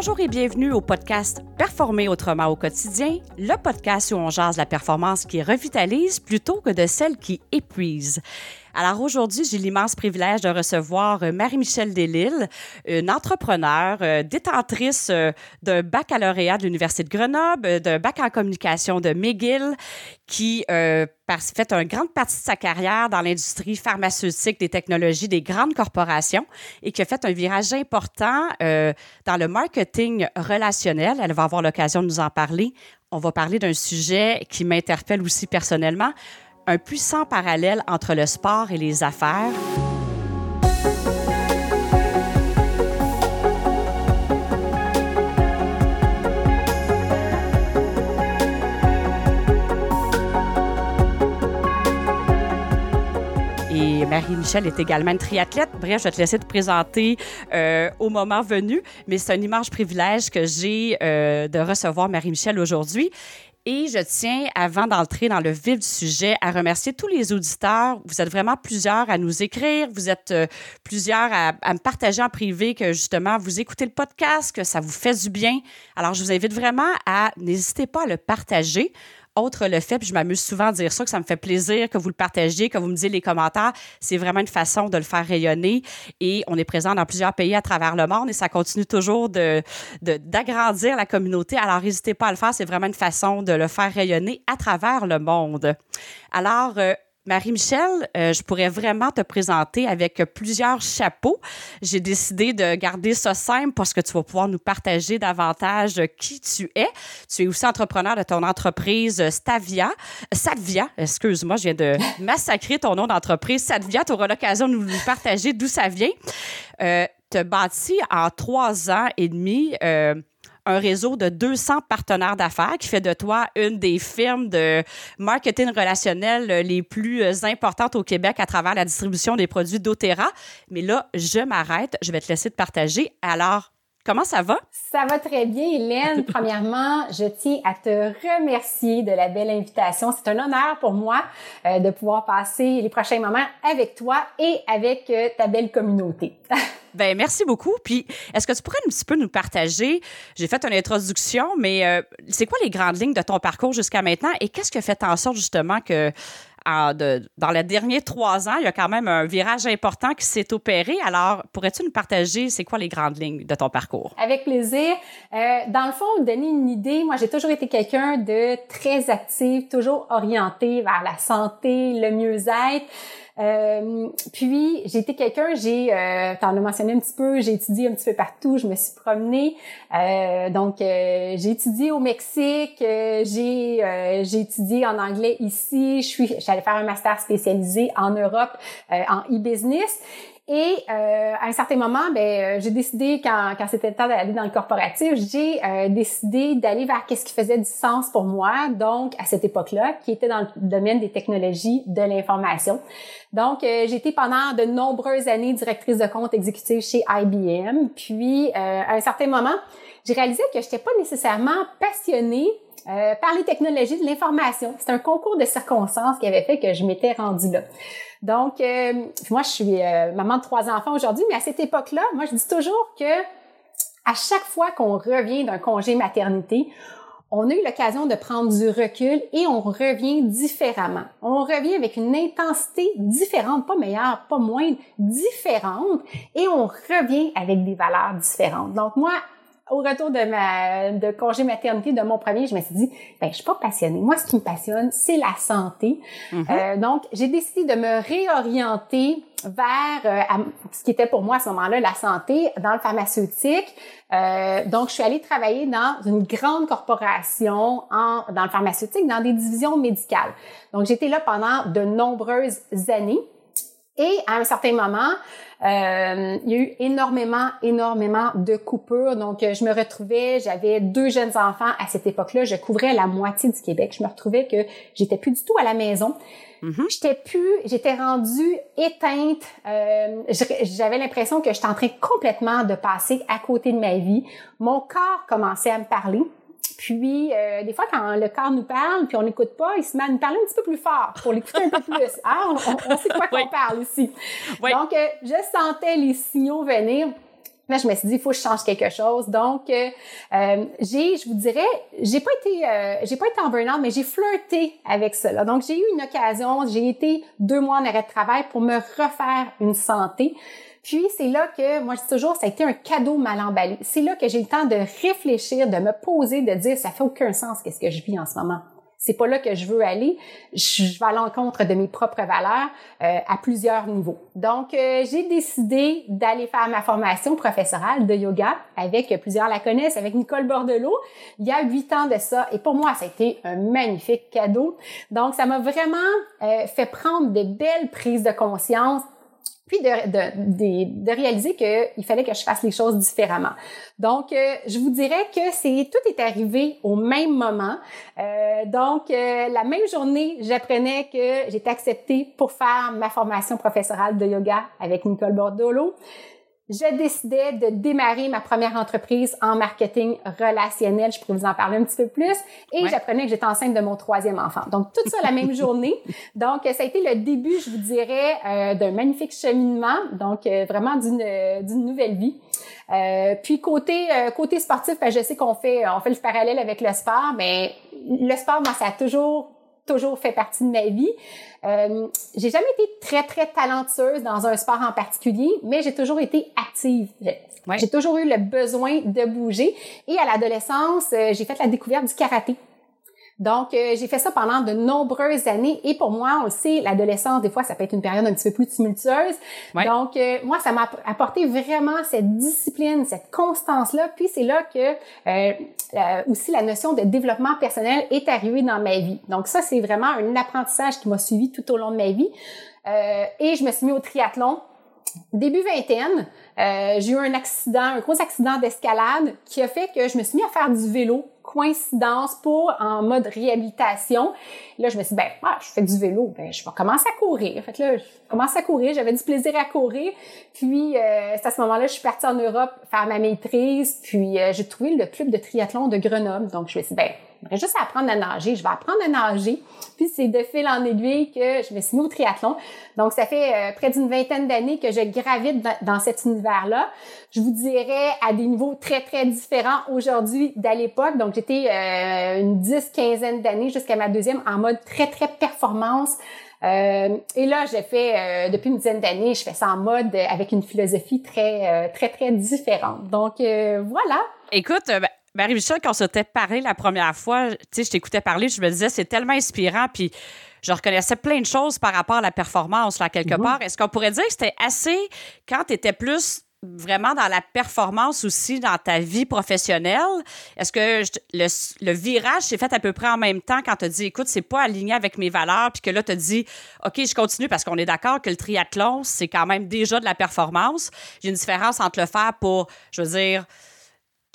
Bonjour et bienvenue au podcast Performer autrement au quotidien, le podcast où on jase la performance qui revitalise plutôt que de celle qui épuise. Alors aujourd'hui, j'ai l'immense privilège de recevoir euh, Marie-Michel Delisle, une entrepreneure, euh, détentrice euh, d'un baccalauréat de l'Université de Grenoble, d'un bac en communication de McGill, qui fait une grande partie de sa carrière dans l'industrie pharmaceutique, des technologies, des grandes corporations et qui a fait un virage important dans le marketing relationnel. Elle va avoir l'occasion de nous en parler. On va parler d'un sujet qui m'interpelle aussi personnellement, un puissant parallèle entre le sport et les affaires. Et Marie-Michel est également une triathlète. Bref, je vais te laisser te présenter euh, au moment venu, mais c'est un immense privilège que j'ai euh, de recevoir Marie-Michel aujourd'hui. Et je tiens, avant d'entrer dans le vif du sujet, à remercier tous les auditeurs. Vous êtes vraiment plusieurs à nous écrire. Vous êtes euh, plusieurs à, à, me partager en privé que justement vous écoutez le podcast, que ça vous fait du bien. Alors, je vous invite vraiment à n'hésitez pas à le partager autre le fait, puis je m'amuse souvent à dire ça, que ça me fait plaisir que vous le partagiez, que vous me disiez les commentaires. C'est vraiment une façon de le faire rayonner. Et on est présent dans plusieurs pays à travers le monde et ça continue toujours de, d'agrandir la communauté. Alors, n'hésitez pas à le faire. C'est vraiment une façon de le faire rayonner à travers le monde. Alors, euh, Marie-Michel, euh, je pourrais vraiment te présenter avec plusieurs chapeaux. J'ai décidé de garder ça simple parce que tu vas pouvoir nous partager davantage qui tu es. Tu es aussi entrepreneur de ton entreprise Stavia. Sadvia, excuse-moi, je viens de massacrer ton nom d'entreprise. Sadvia, tu auras l'occasion de nous partager d'où ça vient. Euh, tu as bâti en trois ans et demi euh, un réseau de 200 partenaires d'affaires qui fait de toi une des firmes de marketing relationnel les plus importantes au Québec à travers la distribution des produits d'Otera. Mais là, je m'arrête. Je vais te laisser te partager. Alors, Comment ça va? Ça va très bien, Hélène. Premièrement, je tiens à te remercier de la belle invitation. C'est un honneur pour moi euh, de pouvoir passer les prochains moments avec toi et avec euh, ta belle communauté. ben merci beaucoup. Puis, est-ce que tu pourrais un petit peu nous partager? J'ai fait une introduction, mais euh, c'est quoi les grandes lignes de ton parcours jusqu'à maintenant et qu'est-ce qui a fait en sorte justement que dans les derniers trois ans, il y a quand même un virage important qui s'est opéré. Alors, pourrais-tu nous partager, c'est quoi les grandes lignes de ton parcours? Avec plaisir. Euh, dans le fond, donner une idée, moi, j'ai toujours été quelqu'un de très actif, toujours orienté vers la santé, le mieux-être. Euh, puis été quelqu'un, j'ai, euh, t'en as mentionné un petit peu, j'ai étudié un petit peu partout, je me suis promenée. Euh, donc euh, j'ai étudié au Mexique, euh, j'ai euh, j'ai étudié en anglais ici, je suis j'allais faire un master spécialisé en Europe en e-business. Et euh, à un certain moment, ben, euh, j'ai décidé, quand, quand c'était le temps d'aller dans le corporatif, j'ai euh, décidé d'aller vers qu'est-ce qui faisait du sens pour moi. Donc, à cette époque-là, qui était dans le domaine des technologies de l'information. Donc, euh, j'ai pendant de nombreuses années directrice de compte exécutive chez IBM. Puis, à un certain moment, j'ai réalisé que je n'étais pas nécessairement passionnée euh, par les technologies de l'information. C'est un concours de circonstances qui avait fait que je m'étais rendue là. Donc, euh, moi, je suis euh, maman de trois enfants aujourd'hui, mais à cette époque-là, moi, je dis toujours que à chaque fois qu'on revient d'un congé maternité, on a eu l'occasion de prendre du recul et on revient différemment. On revient avec une intensité différente, pas meilleure, pas moindre, différente, et on revient avec des valeurs différentes. Donc moi, au retour de ma de congé maternité de mon premier, je me suis dit ben je suis pas passionnée. Moi ce qui me passionne, c'est la santé. Mm-hmm. euh, donc j'ai décidé de me réorienter vers euh, ce qui était pour moi à ce moment-là la santé dans le pharmaceutique. Euh, donc je suis allée travailler dans une grande corporation en dans le pharmaceutique dans des divisions médicales. Donc j'étais là pendant de nombreuses années. Et à un certain moment, euh, il y a eu énormément, énormément de coupures. Donc, je me retrouvais, j'avais deux jeunes enfants à cette époque-là. Je couvrais la moitié du Québec. Je me retrouvais que j'étais plus du tout à la maison. Mm-hmm. J'étais plus, j'étais rendue éteinte. Euh, j'avais l'impression que j'étais en train complètement de passer à côté de ma vie. Mon corps commençait à me parler. Puis, euh, des fois, quand le corps nous parle, puis on n'écoute pas, il se met à nous parler un petit peu plus fort pour l'écouter un peu plus. Ah, on, on, sait quoi qu'on parle ici. Donc, euh, je sentais les signaux venir. Là, je me suis dit, il faut que je change quelque chose. Donc, euh, euh, j'ai, je vous dirais, j'ai pas été, euh, j'ai pas été en burn-out, mais j'ai flirté avec cela. Donc, j'ai eu une occasion, j'ai été deux mois en arrêt de travail pour me refaire une santé. Puis, c'est là que, moi, je dis toujours, ça a été un cadeau mal emballé. C'est là que j'ai le temps de réfléchir, de me poser, de dire, ça fait aucun sens qu'est-ce que je vis en ce moment c'est pas là que je veux aller. Je, vais à l'encontre de mes propres valeurs euh, à plusieurs niveaux. Donc, euh, j'ai décidé d'aller faire ma formation professorale de yoga avec plusieurs la connaissent, avec Nicole Bordelot, il y a huit ans de ça. Et pour moi, ça a été un magnifique cadeau. Donc, ça m'a vraiment euh, fait prendre de belles prises de conscience puis de, de, de, réaliser qu'il fallait que je fasse les choses différemment. Donc, euh, je vous dirais que c'est tout est arrivé au même moment. Euh, donc, euh, la même journée, j'apprenais que j'étais acceptée pour faire ma formation professorale de yoga avec Nicole Bordolo je décidais de démarrer ma première entreprise en marketing relationnel. Je pourrais vous en parler un petit peu plus. Et j'apprenais que j'étais enceinte de mon troisième enfant. Donc, tout ça la même journée. Donc, ça a été le début, je vous dirais, euh, d'un magnifique cheminement. Donc, euh, vraiment d'une d'une nouvelle vie. Euh, puis côté côté sportif, ben, je sais qu'on fait on fait le parallèle avec le sport, mais le sport, moi, ça a toujours toujours fait partie de ma vie. Euh, j'ai jamais été très, très talentueuse dans un sport en particulier, mais j'ai toujours été active. J'ai toujours eu le besoin de bouger. Et à l'adolescence, euh, j'ai fait la découverte du karaté. Donc, euh, j'ai fait ça pendant de nombreuses années. Et pour moi, on le sait, l'adolescence, des fois, ça peut être une période un petit peu plus tumultueuse. Donc, euh, moi, ça m'a apporté vraiment cette discipline, cette constance-là. Puis, c'est là que euh, aussi la notion de développement personnel est arrivée dans ma vie. Donc, ça, c'est vraiment un apprentissage qui m'a suivi tout au long de ma vie. et je me suis mis au triathlon début vingtaine, euh, j'ai eu un accident, un gros accident d'escalade qui a fait que je me suis mis à faire du vélo coïncidence pour en mode réhabilitation. Là, je me suis dit, ben, ah, je fais du vélo, ben, je vais commencer à courir. Fait que là, je commence à courir, j'avais du plaisir à courir. Puis, euh, c'est à ce moment-là, je suis partie en Europe faire ma maîtrise. Puis, euh, j'ai trouvé le club de triathlon de Grenoble. Donc, je me suis dit, ben, j'aimerais juste apprendre à nager. Je vais apprendre à nager. Puis c'est de fil en aiguille que je me suis mis au triathlon. Donc ça fait euh, près d'une vingtaine d'années que je gravite dans, cet univers-là. Je vous dirais à des niveaux très très différents aujourd'hui d'à l'époque. Donc j'étais euh, une dix quinzaine d'années jusqu'à ma deuxième en mode très très performance. Euh, et là, j'ai fait depuis une dizaine d'années, je fais ça en mode avec une philosophie très très très différente. Donc voilà. Écoute, ben, Marie-Michel, quand on s'était parlé la première fois, tu sais, je t'écoutais parler, je me disais, c'est tellement inspirant, puis je reconnaissais plein de choses par rapport à la performance, là, quelque mhm. part. Est-ce qu'on pourrait dire que c'était assez, quand tu étais plus vraiment dans la performance aussi dans ta vie professionnelle? Est-ce que le, virage s'est fait à peu près en même temps quand tu as dit, écoute, c'est pas aligné avec mes valeurs, puis que là, tu as dit, OK, je continue parce qu'on est d'accord que le triathlon, c'est quand même déjà de la performance. J'ai une différence entre le faire pour, je veux dire,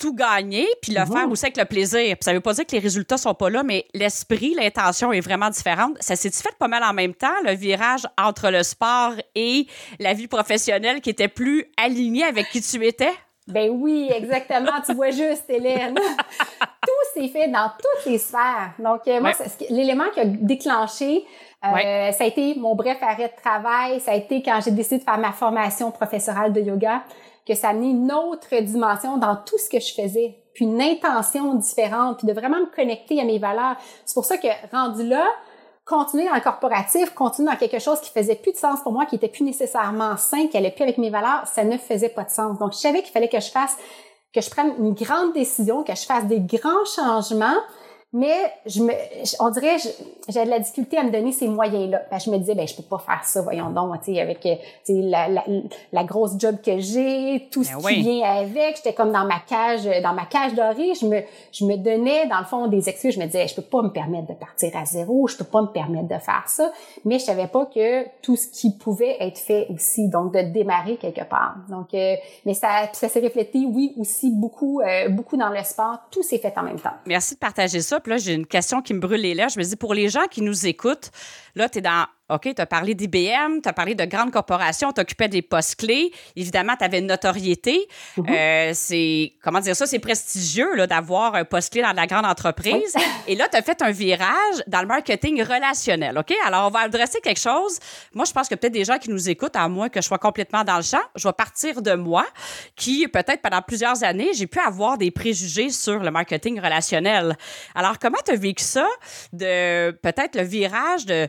tout gagner, puis le faire aussi avec le plaisir. ça veut pas dire que les résultats sont pas là, mais l'esprit, l'intention est vraiment différente. Ça s'est fait pas mal en même temps, le virage entre le sport et la vie professionnelle qui était plus aligné avec qui tu étais? Ben oui, exactement. tu vois juste, Hélène. Tout s'est fait dans toutes les sphères. Donc, euh, moi, l'élément qui a déclenché, euh, ça a été mon bref arrêt de travail. Ça a été quand j'ai décidé de faire ma formation professorale de yoga que ça a amené une autre dimension dans tout ce que je faisais, puis une intention différente, puis de vraiment me connecter à mes valeurs. C'est pour ça que rendu là, continuer dans le corporatif, continuer dans quelque chose qui faisait plus de sens pour moi, qui était plus nécessairement sain, qui allait plus avec mes valeurs, ça ne faisait pas de sens. Donc, je savais qu'il fallait que je fasse, que je prenne une grande décision, que je fasse des grands changements, mais je me, on dirait, j'ai de la difficulté à me donner ces moyens-là. Ben, je me disais, ben je peux pas faire ça, voyons donc, tu sais, avec euh, la, la, la, grosse job que j'ai, tout ce ben qui vient avec. J'étais comme dans ma cage, dans ma cage dorée. Je me, je me donnais dans le fond des excuses. Je me disais, je peux pas me permettre de partir à zéro, je peux pas me permettre de faire ça. Mais je savais pas que tout ce qui pouvait être fait ici, donc de démarrer quelque part. Donc, euh, mais ça, ça s'est reflété, oui, aussi beaucoup, euh, beaucoup dans le sport. Tout s'est fait en même temps. Merci de partager ça là, j'ai une question qui me brûle les lèvres. Je me dis, pour les gens qui nous écoutent, là, tu es dans OK, tu as parlé d'IBM, tu as parlé de grandes corporations, tu occupais des postes clés. Évidemment, tu avais une notoriété. Mhm. Euh, c'est, comment dire ça, c'est prestigieux d'avoir un poste clé dans la grande entreprise. Et là, tu as fait un virage dans le marketing relationnel. OK? Alors, on va adresser quelque chose. Moi, je pense que peut-être des gens qui nous écoutent, à moins que je sois complètement dans le champ, je vais partir de moi, qui peut-être pendant plusieurs années, j'ai pu avoir des préjugés sur le marketing relationnel. Alors, comment tu as vécu ça de peut-être le virage de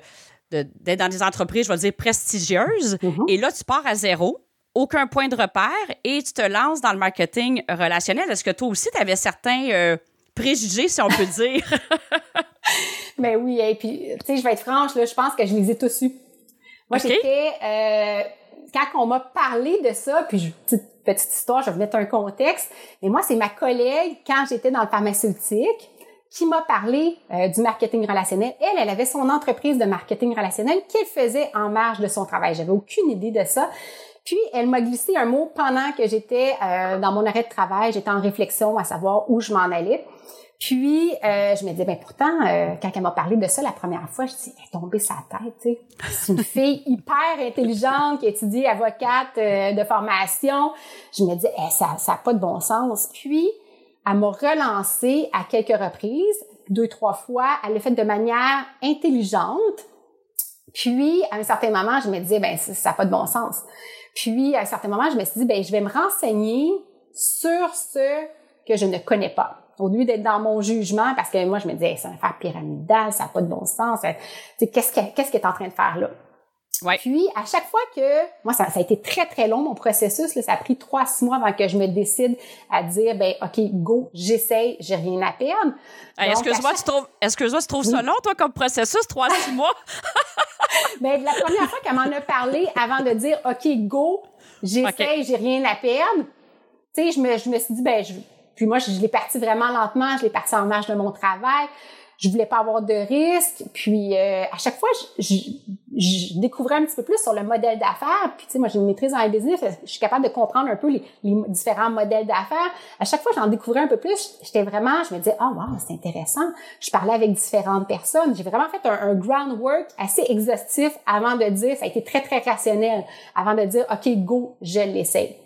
d'être dans des entreprises, je vais dire, prestigieuses. Mm-hmm. Et là, tu pars à zéro, aucun point de repère et tu te lances dans le marketing relationnel. Est-ce que toi aussi, tu avais certains euh, préjugés, si on peut dire? Mais oui, et puis, tu sais, je vais être franche, là, je pense que je les ai tous eus. Moi, j'étais... Euh, quand on m'a parlé de ça, puis petite, petite histoire, je vais mettre un contexte, mais moi, c'est ma collègue, quand j'étais dans le pharmaceutique, qui m'a parlé euh, du marketing relationnel. Elle, elle avait son entreprise de marketing relationnel qu'elle faisait en marge de son travail. J'avais aucune idée de ça. Puis, elle m'a glissé un mot pendant que j'étais euh, dans mon arrêt de travail. J'étais en réflexion à savoir où je m'en allais. Puis, euh, je me disais, ben pourtant, quand elle m'a parlé de ça la première fois, je dis, elle est tombée sa tête, tu sais. C'est une fille hyper intelligente qui étudie avocate de formation. Je me dis, eh, ça n'a pas de bon sens. Puis, elle m'a relancé à quelques reprises, deux, trois fois. Elle l'a fait de manière intelligente. Puis, à un certain moment, je me disais, ben ça n'a pas de bon sens. Puis, à un certain moment, je me suis dit, ben je vais me renseigner sur ce que je ne connais pas. Au lieu d'être dans mon jugement, parce que moi, je me disais, c'est une affaire pyramidale, ça n'a pas de bon sens. Qu'est-ce qu'est-ce qu'elle est en train de faire là? Puis, à chaque fois que, moi, ça, ça, a été très, très long, mon processus, là, ça a pris trois, six mois avant que je me décide à dire, ben, OK, go, j'essaye, j'ai rien à perdre. excuse-moi, tu trouves, excuse-moi, tu trouves ça long, toi, comme processus, trois, six mois? ben, la première fois qu'elle m'en a parlé, avant de dire, OK, go, j'essaye, j'ai rien à perdre, tu sais, je me, je me suis dit, ben, je, puis moi, je, je l'ai parti vraiment lentement, je l'ai parti en marge de mon travail je voulais pas avoir de risques. Puis euh, à chaque fois, je, je, découvrais un petit peu plus sur le modèle d'affaires. Puis tu sais, moi j'ai une maîtrise en business, je suis capable de comprendre un peu les, différents modèles d'affaires. À chaque fois, j'en découvrais un peu plus. J'étais vraiment, je me disais, oh wow, c'est intéressant. Je parlais avec différentes personnes. J'ai vraiment fait un, un groundwork assez exhaustif avant de dire, ça a été très très rationnel, avant de dire, ok, go, je l'essaie.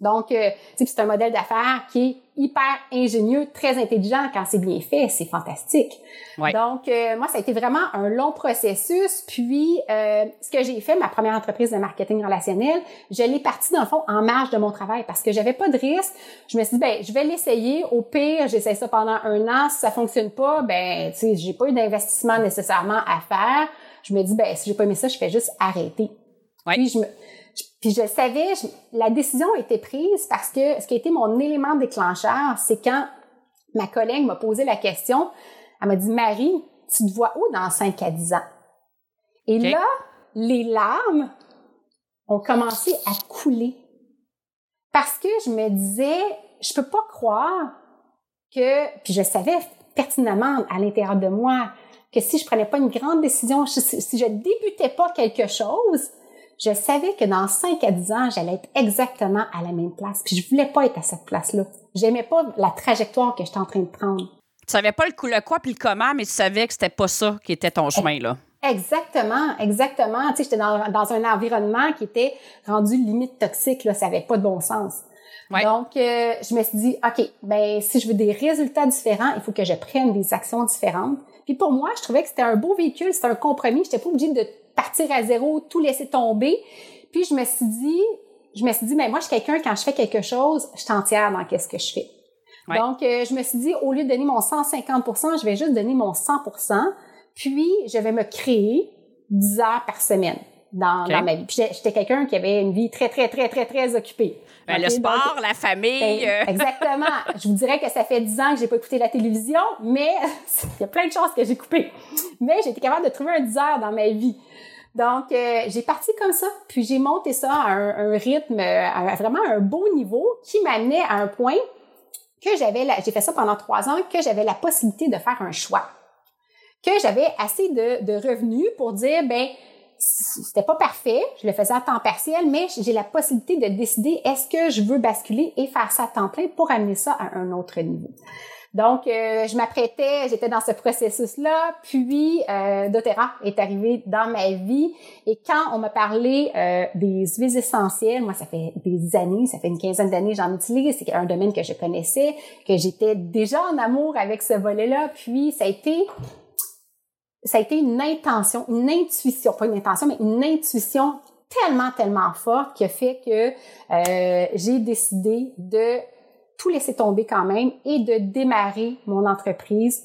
Donc, euh, c'est un modèle d'affaires qui est hyper ingénieux, très intelligent quand c'est bien fait, c'est fantastique. Donc, euh, moi, ça a été vraiment un long processus. Puis, euh, ce que j'ai fait, ma première entreprise de marketing relationnel, je l'ai partie dans le fond en marge de mon travail parce que j'avais pas de risque. Je me suis dit, ben, je vais l'essayer. Au pire, j'essaie ça pendant un an. Si ça fonctionne pas, ben, tu sais, j'ai pas eu d'investissement nécessairement à faire. Je me dis, ben, si j'ai pas aimé ça, je fais juste arrêter. Puis, je me puis je savais, la décision a été prise parce que ce qui a été mon élément déclencheur, c'est quand ma collègue m'a posé la question, elle m'a dit, Marie, tu te vois où dans 5 à 10 ans? Et là, les larmes ont commencé à couler. Parce que je me disais, je peux pas croire que, puis je savais pertinemment à l'intérieur de moi que si je prenais pas une grande décision, si je débutais pas quelque chose, je savais que dans 5 à 10 ans, j'allais être exactement à la même place. Puis je voulais pas être à cette place-là. J'aimais pas la trajectoire que j'étais en train de prendre. Tu savais pas le, coup, le quoi puis le comment, mais tu savais que c'était pas ça qui était ton chemin, là. Exactement, exactement. Tu sais, j'étais dans, dans, un environnement qui était rendu limite toxique, là. Ça avait pas de bon sens. Donc, euh, je me suis dit, OK, ben si je veux des résultats différents, il faut que je prenne des actions différentes. Puis pour moi, je trouvais que c'était un beau véhicule, c'était un compromis. J'étais pas obligée de partir à zéro, tout laisser tomber. Puis je me suis dit, je me suis dit, mais moi, je suis quelqu'un, quand je fais quelque chose, je suis entière dans qu'est-ce que je fais. Donc, euh, je me suis dit, au lieu de donner mon 150% je vais juste donner mon 100% puis je vais me créer 10 heures par semaine dans, dans ma vie. Puis j'étais quelqu'un qui avait une vie très, très, très, très, très occupée. Ben, le sport, la famille. Ben, euh. exactement. je vous dirais que ça fait 10 ans que j'ai pas écouté la télévision, mais il y a plein de choses que j'ai coupées. Mais j'ai été capable de trouver un 10 heures dans ma vie. Donc, euh, j'ai parti comme ça, puis j'ai monté ça à un, rythme, à vraiment un beau niveau qui m'amenait à un point que j'avais, j'ai fait ça pendant trois ans, que j'avais la possibilité de faire un choix, que j'avais assez de, de revenus pour dire, ben c'était pas parfait, je le faisais à temps partiel, mais j'ai la possibilité de décider est-ce que je veux basculer et faire ça à temps plein pour amener ça à un autre niveau. Donc, je m'apprêtais, j'étais dans ce processus-là, puis euh, doTERRA est arrivé dans ma vie. Et quand on m'a parlé des huiles essentielles, moi, ça fait des années, ça fait une quinzaine d'années j'en utilise, c'est un domaine que je connaissais, que j'étais déjà en amour avec ce volet-là, puis ça a été ça a été une intention, une intuition, pas une intention, mais une intuition tellement, tellement forte qui a fait que euh, j'ai décidé de tout laisser tomber quand même et de démarrer mon entreprise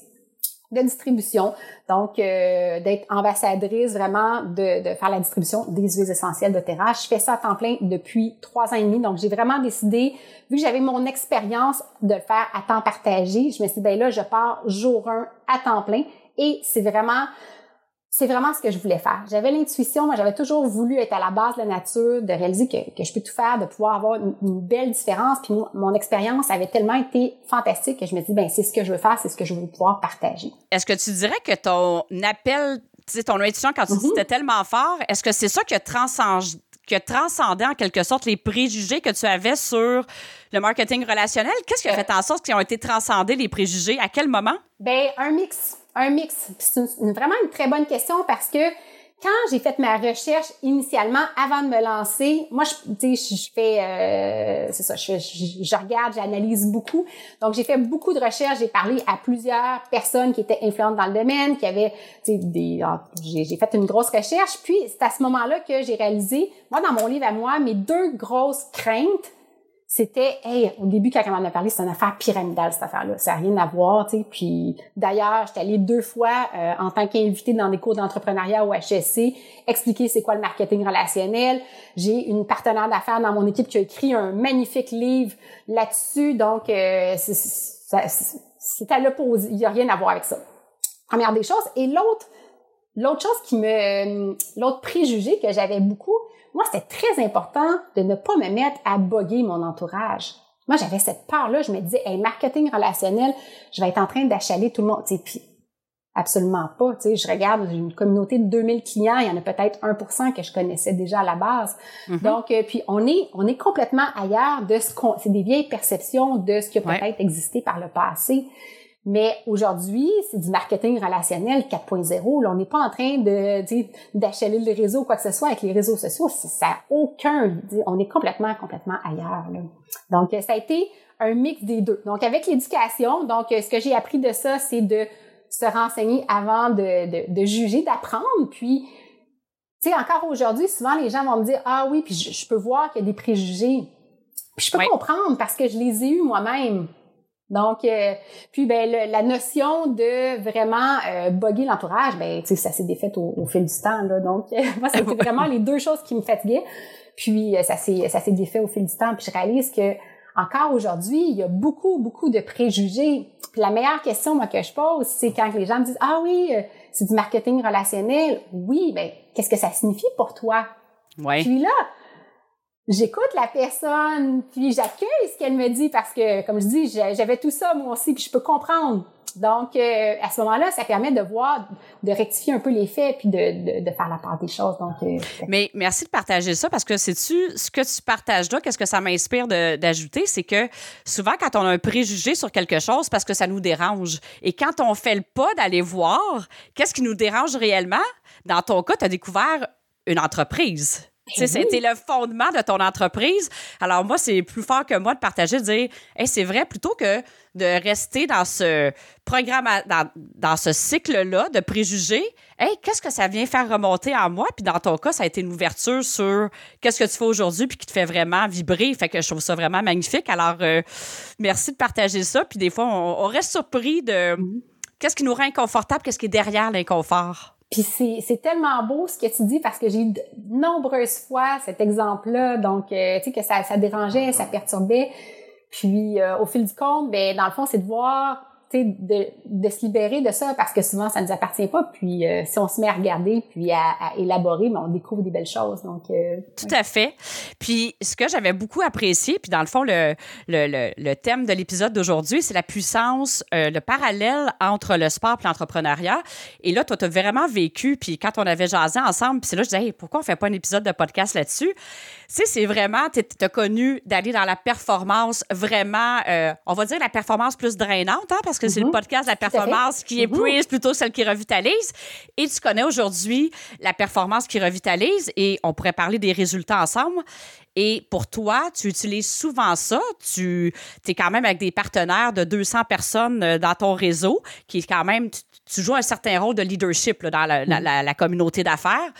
de distribution. Donc, euh, d'être ambassadrice vraiment de, de, faire la distribution des huiles essentielles de Terra. Je fais ça à temps plein depuis trois ans et demi. Donc, j'ai vraiment décidé, vu que j'avais mon expérience de le faire à temps partagé, je me suis dit, ben là, je pars jour 1 à temps plein et c'est vraiment c'est vraiment ce que je voulais faire. J'avais l'intuition, moi j'avais toujours voulu être à la base de la nature, de réaliser que, que je peux tout faire, de pouvoir avoir une, belle différence. Puis mon expérience avait tellement été fantastique que je me dis ben c'est ce que je veux faire, c'est ce que je veux pouvoir partager. Est-ce que tu dirais que ton appel, tu sais, ton intuition quand tu dis mm-hmm. tellement fort, est-ce que c'est ça qui a qui a transcendé en quelque sorte les préjugés que tu avais sur le marketing relationnel? Qu'est-ce qui a fait en sorte qu'ils ont été transcendés, les préjugés? À quel moment? Ben, un mix un mix. C'est vraiment une très bonne question parce que quand j'ai fait ma recherche initialement avant de me lancer, moi je je, fais euh, c'est ça, je, regarde, j'analyse beaucoup. Donc j'ai fait beaucoup de recherches, j'ai parlé à plusieurs personnes qui étaient influentes dans le domaine, qui avaient des j'ai fait une grosse recherche, puis c'est à ce moment-là que j'ai réalisé moi dans mon livre à moi mes deux grosses craintes c'était, hey, au début, quand on en a parlé, c'est une affaire pyramidale, cette affaire-là. Ça n'a rien à voir, tu sais. Puis, d'ailleurs, j'étais allée deux fois euh, en tant qu'invitée dans des cours d'entrepreneuriat au HSC, expliquer c'est quoi le marketing relationnel. J'ai une partenaire d'affaires dans mon équipe qui a écrit un magnifique livre là-dessus. Donc, euh, c'est à l'opposé. Il n'y a rien à voir avec ça. Première des choses. Et l'autre, l'autre chose qui me, l'autre préjugé que j'avais beaucoup, moi, c'était très important de ne pas me mettre à boguer mon entourage. Moi, j'avais cette peur-là. Je me disais, hey, marketing relationnel, je vais être en train d'achaler tout le monde. T'sais, puis, absolument pas. sais, je regarde une communauté de 2000 clients, il y en a peut-être 1% que je connaissais déjà à la base. Mm-hmm. Donc, euh, puis on est, on est complètement ailleurs de ce qu'on, c'est des vieilles perceptions de ce qui a peut-être existé par le passé. Mais aujourd'hui, c'est du marketing relationnel 4.0. Là, on n'est pas en train de d'achaler le réseau ou quoi que ce soit avec les réseaux sociaux. Ça n'a aucun. On est complètement, complètement ailleurs. Là. Donc, ça a été un mix des deux. Donc, avec l'éducation, donc ce que j'ai appris de ça, c'est de se renseigner avant de, de, de juger, d'apprendre. Puis, tu sais, encore aujourd'hui, souvent les gens vont me dire ah oui, puis je, peux voir qu'il y a des préjugés. Puis je peux comprendre parce que je les ai eus moi-même. Donc, euh, puis ben la notion de vraiment euh, bugger l'entourage, ben tu sais ça s'est défait au, fil du temps là. Donc moi c'était vraiment les deux choses qui me fatiguaient. Puis euh, ça s'est ça s'est défait au fil du temps. Puis je réalise que encore aujourd'hui il y a beaucoup beaucoup de préjugés. Puis la meilleure question moi que je pose c'est quand les gens me disent ah oui euh, c'est du marketing relationnel. Oui, ben qu'est-ce que ça signifie pour toi? Ouais. Puis là j'écoute la personne, puis j'accueille ce qu'elle me dit parce que, comme je dis, j'avais tout ça moi aussi, puis je peux comprendre. Donc, euh, à ce moment-là, ça permet de voir, de rectifier un peu les faits, puis de, faire la part des choses. Donc, euh, Mais merci de partager ça parce que sais-tu, ce que tu partages là, qu'est-ce que ça m'inspire d'ajouter, c'est que souvent, quand on a un préjugé sur quelque chose, parce que ça nous dérange. Et quand on fait le pas d'aller voir, qu'est-ce qui nous dérange réellement? Dans ton cas, tu as découvert une entreprise. Ben c'était le fondement de ton entreprise. Alors, moi, c'est plus fort que moi de partager, de dire, hey, c'est vrai, plutôt que de rester dans ce programme, dans, dans ce cycle-là de préjugés, hey, qu'est-ce que ça vient faire remonter en moi? Puis dans ton cas, ça a été une ouverture sur qu'est-ce que tu fais aujourd'hui puis qui te fait vraiment vibrer. Fait que je trouve ça vraiment magnifique. Alors, euh, merci de partager ça. Puis des fois, on, on reste surpris de mm-hmm. qu'est-ce qui nous rend inconfortable, qu'est-ce qui est derrière l'inconfort. Puis c'est tellement beau ce que tu dis parce que j'ai eu de nombreuses fois cet exemple-là, donc euh, tu sais que ça, ça dérangeait, ça perturbait. Puis euh, au fil du compte, ben dans le fond, c'est de voir de, de se libérer de ça parce que souvent ça nous appartient pas. Puis euh, si on se met à regarder puis à, à élaborer, ben, on découvre des belles choses. Donc euh, tout à fait. Puis ce que j'avais beaucoup apprécié, puis dans le fond le le, le, thème de l'épisode d'aujourd'hui, c'est la puissance, euh, le parallèle entre le sport et l'entrepreneuriat. Et là, toi, tu as vraiment vécu. Puis quand on avait jasé ensemble, puis c'est là je disais, pourquoi on fait pas un épisode de podcast là-dessus? Sais, c'est vraiment, tu as connu d'aller dans la performance vraiment, on va dire la performance plus drainante, hein, parce que c'est le mm-hmm. podcast de la performance qui épuise plutôt que celle qui revitalise. Et tu connais aujourd'hui la performance qui revitalise et on pourrait parler des résultats ensemble. Et pour toi, tu utilises souvent ça. Tu es quand même avec des partenaires de 200 personnes euh, dans ton réseau, qui est quand même, tu, joues un certain rôle de leadership dans la, la communauté d'affaires.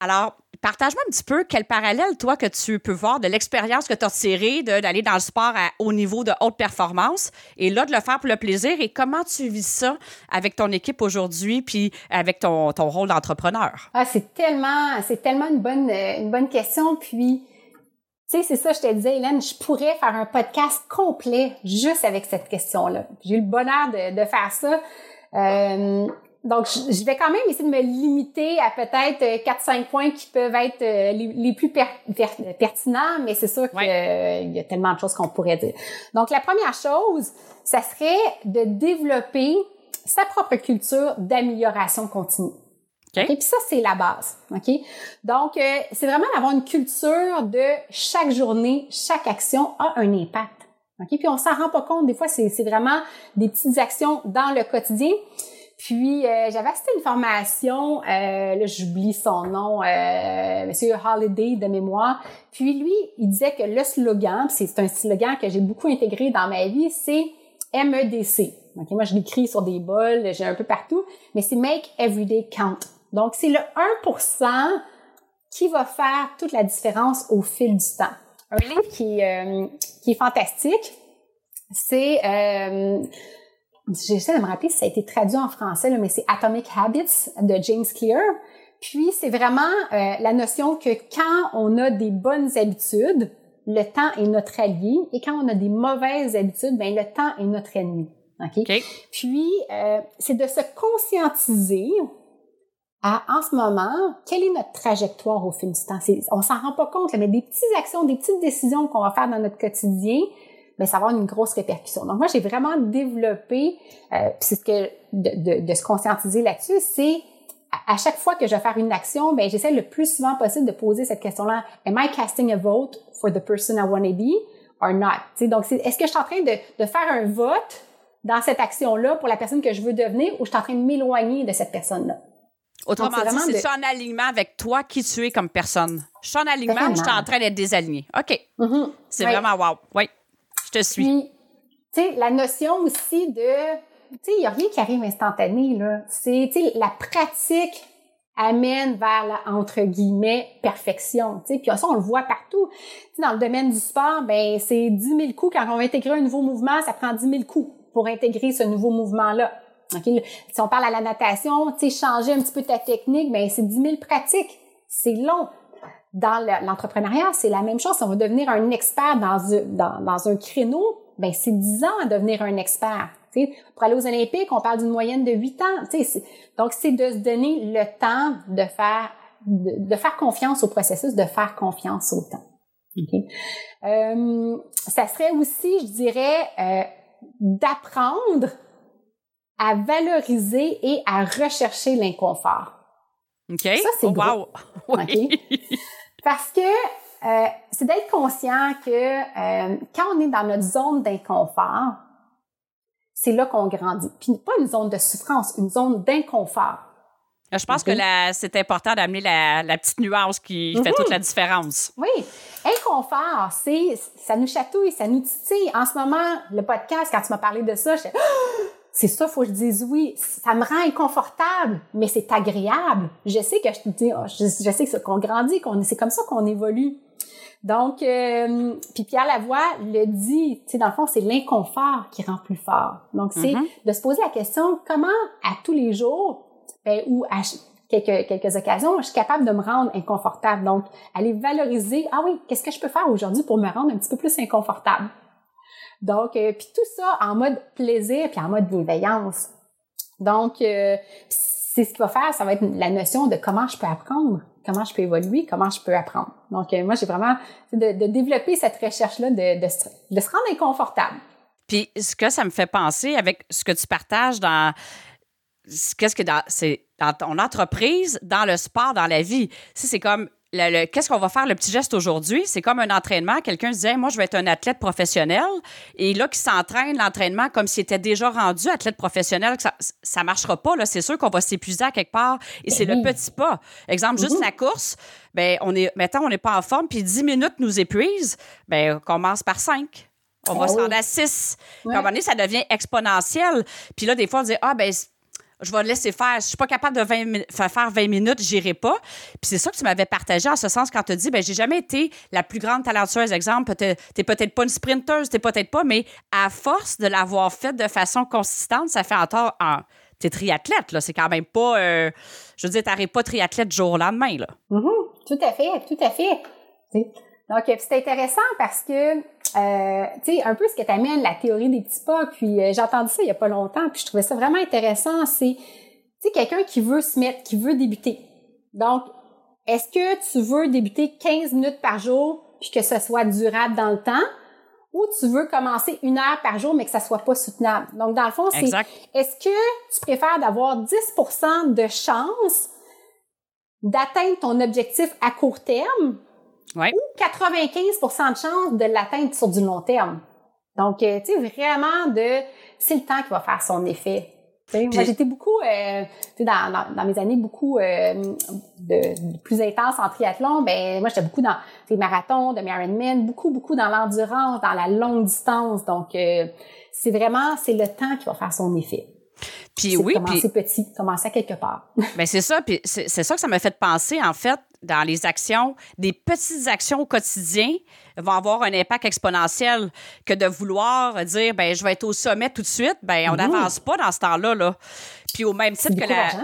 Alors, partage-moi un petit peu quel parallèle, toi, que tu peux voir de l'expérience que tu as tirée d'aller dans le sport à haut niveau de haute performance et là, de le faire pour le plaisir et comment tu vis ça avec ton équipe aujourd'hui puis avec ton, rôle d'entrepreneur? Ah, c'est tellement, c'est tellement une bonne, une bonne question. Puis, tu sais, c'est ça, je te disais, Hélène, je pourrais faire un podcast complet juste avec cette question-là. J'ai eu le bonheur de, de faire ça. Euh, donc, je vais quand même essayer de me limiter à peut-être 4-5 euh, points qui peuvent être euh, les, plus pertinents, mais c'est sûr qu'il y a tellement de choses qu'on pourrait dire. Donc, la première chose, ça serait de développer sa propre culture d'amélioration continue. Okay. Puis ça, c'est la base. OK? Donc, euh, c'est vraiment d'avoir une culture de chaque journée, chaque action a un impact. OK? Puis on s'en rend pas compte. Des fois, c'est vraiment des petites actions dans le quotidien. Puis euh, j'avais assisté une formation, euh, là j'oublie son nom, euh, Monsieur Holiday de mémoire. Puis lui, il disait que le slogan, c'est un slogan que j'ai beaucoup intégré dans ma vie, c'est MEDC. Ok, moi je l'écris sur des bols, j'ai un peu partout, mais c'est Make Everyday Count. Donc c'est le 1% qui va faire toute la différence au fil du temps. Un livre qui, euh, qui est fantastique, c'est j'essaie de me rappeler si ça a été traduit en français, là, mais c'est Atomic Habits de James Clear. Puis c'est vraiment euh, la notion que quand on a des bonnes habitudes, le temps est notre allié, et quand on a des mauvaises habitudes, ben le temps est notre ennemi. Ok? Puis euh, c'est de se conscientiser à en ce moment quelle est notre trajectoire au fil du temps. On s'en rend pas compte, mais des petites actions, des petites décisions qu'on va faire dans notre quotidien, mais ça va avoir une grosse répercussion. Donc moi, j'ai vraiment développé, euh, c'est ce que de, de, se conscientiser là-dessus, c'est à, chaque fois que je vais faire une action, ben j'essaie le plus souvent possible de poser cette question-là Am I casting a vote for the person I want to be or not? T'sais, Donc est-ce que je suis en train de, de faire un vote dans cette action-là pour la personne que je veux devenir ou je suis en train de m'éloigner de cette personne-là? Autrement dit, c'est de... en alignement avec toi qui tu es comme personne? Je suis en alignement ou je suis en train d'être désaligné? OK. Mm-hmm. C'est vraiment wow. Oui. Je te suis. Tu sais, la notion aussi de, tu sais, il n'y a rien qui arrive instantané, là. C'est, tu sais, la pratique amène vers la, entre guillemets, perfection. Puis ça, on le voit partout. Dans le domaine du sport, ben, c'est 10 000 coups. Quand on va intégrer un nouveau mouvement, ça prend 10 000 coups pour intégrer ce nouveau mouvement-là. Si on parle à la natation, changer un petit peu ta technique, ben, c'est 10 000 pratiques. C'est long dans l'entrepreneuriat, c'est la même chose. Si on va devenir un expert dans, dans, dans un créneau, ben c'est 10 ans à devenir un expert. sais, Pour aller aux Olympiques, on parle d'une moyenne de 8 ans. Donc, c'est de se donner le temps de faire, de, de, faire confiance au processus, de faire confiance au temps. Okay? Euh, ça serait aussi, je dirais, euh, d'apprendre à valoriser et à rechercher l'inconfort. OK. Ça, c'est oh, wow. Oui. Parce que euh, c'est d'être conscient que euh, quand on est dans notre zone d'inconfort, c'est là qu'on grandit. Puis pas une zone de souffrance, une zone d'inconfort. Je pense que c'est important d'amener la, petite nuance qui fait toute la différence. Oui. Inconfort, c'est ça nous chatouille, ça nous titille. En ce moment, le podcast, quand tu m'as parlé de ça, je c'est ça, faut que je dise oui. Ça me rend inconfortable, mais c'est agréable. Je sais que je, dis, oh, je, sais que qu'on grandit, qu'on c'est comme ça qu'on évolue. Donc, euh, puis Pierre Lavoie le dit, tu sais, dans le fond, c'est l'inconfort qui rend plus fort. Donc, c'est mm-hmm. de se poser la question, comment à tous les jours, ben, ou à quelques, quelques occasions, je suis capable de me rendre inconfortable. Donc, aller valoriser, ah oui, qu'est-ce que je peux faire aujourd'hui pour me rendre un petit peu plus inconfortable? Donc, euh, puis tout ça en mode plaisir puis en mode bienveillance. Donc, euh, c'est ce qu'il va faire, ça va être la notion de comment je peux apprendre, comment je peux évoluer, comment je peux apprendre. Donc, euh, moi, j'ai vraiment de, de, développer cette recherche-là, de, se rendre inconfortable. Puis, ce que ça me fait penser avec ce que tu partages dans qu'est-ce que c'est dans ton entreprise, dans le sport, dans la vie. C'est comme qu'est-ce qu'on va faire, le petit geste aujourd'hui? C'est comme un entraînement. Quelqu'un se disait, moi, je vais être un athlète professionnel. Et là, qui s'entraîne l'entraînement comme s'il était déjà rendu athlète professionnel, ça ne marchera pas. C'est sûr qu'on va s'épuiser à quelque part. Et c'est le petit pas. Exemple, juste mm-hmm. la course. Ben, on est, mettons, on n'est pas en forme, puis 10 minutes nous épuisent. Ben, on commence par 5. On va ah se rendre à 6. À un moment donné, ça devient exponentiel. Puis là, des fois, on dit, ah, ben, je vais le laisser faire. Si je suis pas capable de faire 20 minutes, j'irai pas. Puis c'est ça que tu m'avais partagé en ce sens quand tu as dit, ben j'ai jamais été la plus grande talentueuse. Exemple, tu n'es peut-être pas une sprinteuse, t'es peut-être pas, mais à force de l'avoir fait de façon consistante, ça fait encore en t'es triathlète, là. C'est quand même pas, euh, je veux dire, t'arrives pas triathlète jour au lendemain, là. Mm-hmm. Tout à fait, tout à fait. Donc, c'est intéressant parce que, euh, tu sais, un peu ce que t'amène la théorie des petits pas, puis euh, j'ai entendu ça il y a pas longtemps, puis je trouvais ça vraiment intéressant, c'est, tu sais, quelqu'un qui veut se mettre, qui veut débuter. Donc, est-ce que tu veux débuter 15 minutes par jour, puis que ce soit durable dans le temps, ou tu veux commencer une heure par jour, mais que ça soit pas soutenable? Donc, dans le fond, c'est, est-ce que tu préfères d'avoir 10 de chance d'atteindre ton objectif à court terme, ou 95% de chance de l'atteindre sur du long terme. Donc, euh, tu sais, vraiment de... C'est le temps qui va faire son effet. moi, j'étais beaucoup, euh, dans, dans, dans, mes années beaucoup euh, de, plus intense en triathlon. Ben moi, j'étais beaucoup dans les marathons, de Ironman, beaucoup, beaucoup dans l'endurance, dans la longue distance. Donc, euh, c'est vraiment, c'est le temps qui va faire son effet. Puis oui, commencer petit, commencer à quelque part. Ben c'est ça, puis c'est ça que ça m'a fait penser en fait dans les actions, des petites actions au quotidien vont avoir un impact exponentiel que de vouloir dire ben je vais être au sommet tout de suite, ben on mmh. n'avance pas dans ce temps-là là. Puis au même titre que la